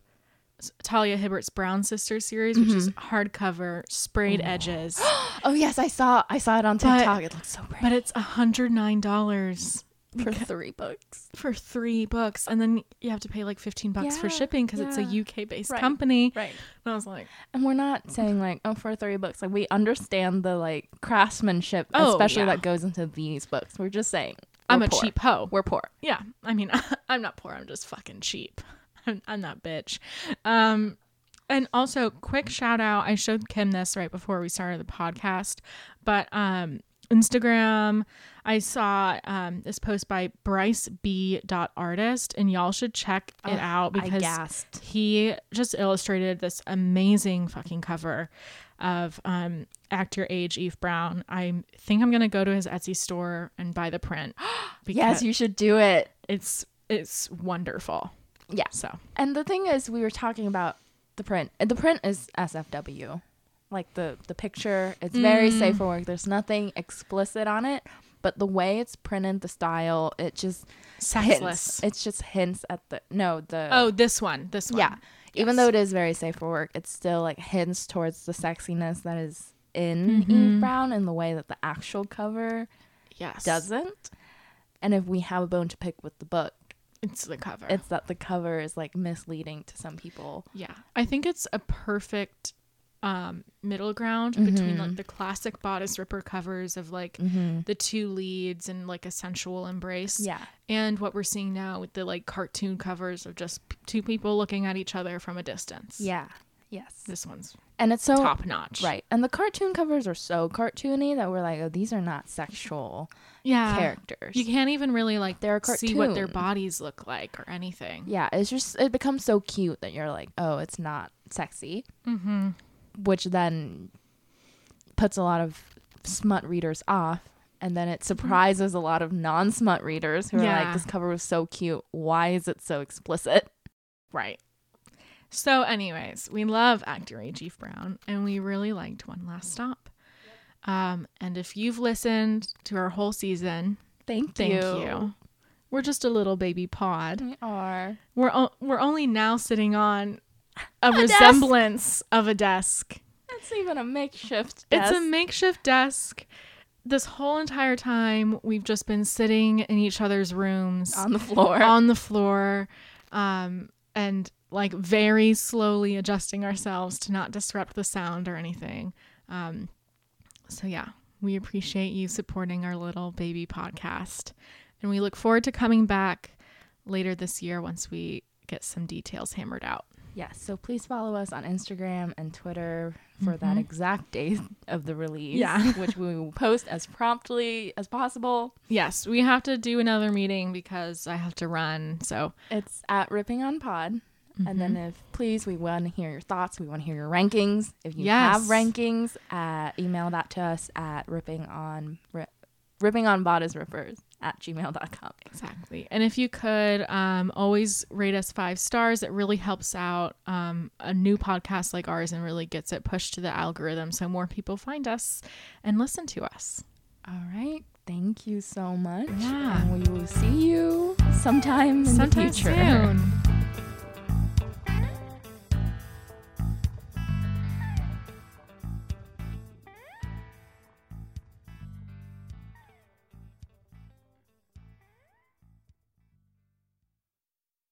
Talia Hibbert's Brown Sisters series, which is mm-hmm. hardcover, sprayed edges. Oh yes, I saw I saw it on But- TikTok. it looks so pretty. But it's a hundred nine dollars for three books. for three books, and then you have to pay like fifteen bucks for shipping because it's a. UK based Right, company. Right. And I was like, And we're not saying like, oh, for three books. Like we understand the like craftsmanship, Oh, especially yeah. that goes into these books. We're just saying I'm We're a poor. cheap hoe. We're poor. Yeah, I mean, I'm not poor. I'm just fucking cheap. I'm, I'm that bitch. Um, and also, quick shout out. I showed Kim this right before we started the podcast, but um, Instagram. I saw um, this post by Bryce B. Artist, and y'all should check it Ugh, out because he just illustrated this amazing fucking cover of um, Act Your Age Eve Brown. I think I'm gonna go to his Etsy store and buy the print. Yes, you should do it. it's it's wonderful. Yeah. So And the thing is, we were talking about the print. The print is SFW, like the the picture. It's very Mm. safe for work. There's nothing explicit on it, but the way it's printed, the style, it just sexless. hints. It's just hints at the no the oh, this one. This one. yeah. Even though it is very safe for work, it still like hints towards the sexiness that is in Mhm. Eve Brown in the way that the actual cover Yes. doesn't. And if we have a bone to pick with the book, It's the cover. it's that the cover is like misleading to some people. yeah. I think it's a perfect um middle ground between Mhm. like the classic bodice ripper covers of like Mm-hmm. the two leads and like a sensual embrace Yeah. and what we're seeing now with the like cartoon covers of just p- two people looking at each other from a distance. Yeah. Yes. This one's And it's so top notch. right. And the cartoon covers are so cartoony that we're like, oh, these are not sexual Yeah. characters. You can't even really like They're a see what their bodies look like or anything. yeah, it's just it becomes so cute that you're like, oh, it's not sexy, Mm-hmm. which then puts a lot of smut readers off. And then it surprises a lot of non smut readers who are Yeah. like, this cover was so cute. Why is it so explicit? Right. So, anyways, we love Act Your Age Eve Brown, and we really liked One Last Stop. Um, and if you've listened to our whole season, Thank, thank you. you. We're just a little baby pod. We are. We're o- we're only now sitting on a, desk. resemblance of a desk. It's even a makeshift Desk. It's a makeshift desk. This whole entire time, we've just been sitting in each other's rooms on the floor. on the floor um, and like very slowly adjusting ourselves to not disrupt the sound or anything. Um, so, yeah, we appreciate you supporting our little baby podcast. And we look forward to coming back later this year once we get some details hammered out. Yes, so please follow us on Instagram and Twitter for that Mhm. exact date of the release. Yeah. which we will post as promptly as possible. Yes, we have to do another meeting because I have to run. So, It's at Ripping on Pod. And then Mhm. if please we want to hear your thoughts, we want to hear your rankings. If you Yes. have rankings, uh, email that to us at ripping on ri- ripping on bodice rippers at gmail.com. Exactly. And if you could um, always rate us five stars, it really helps out um, a new podcast like ours and really gets it pushed to the algorithm so more people find us and listen to us. All right. Thank you so much. Yeah. And we will see you sometime in Sometime the future. soon.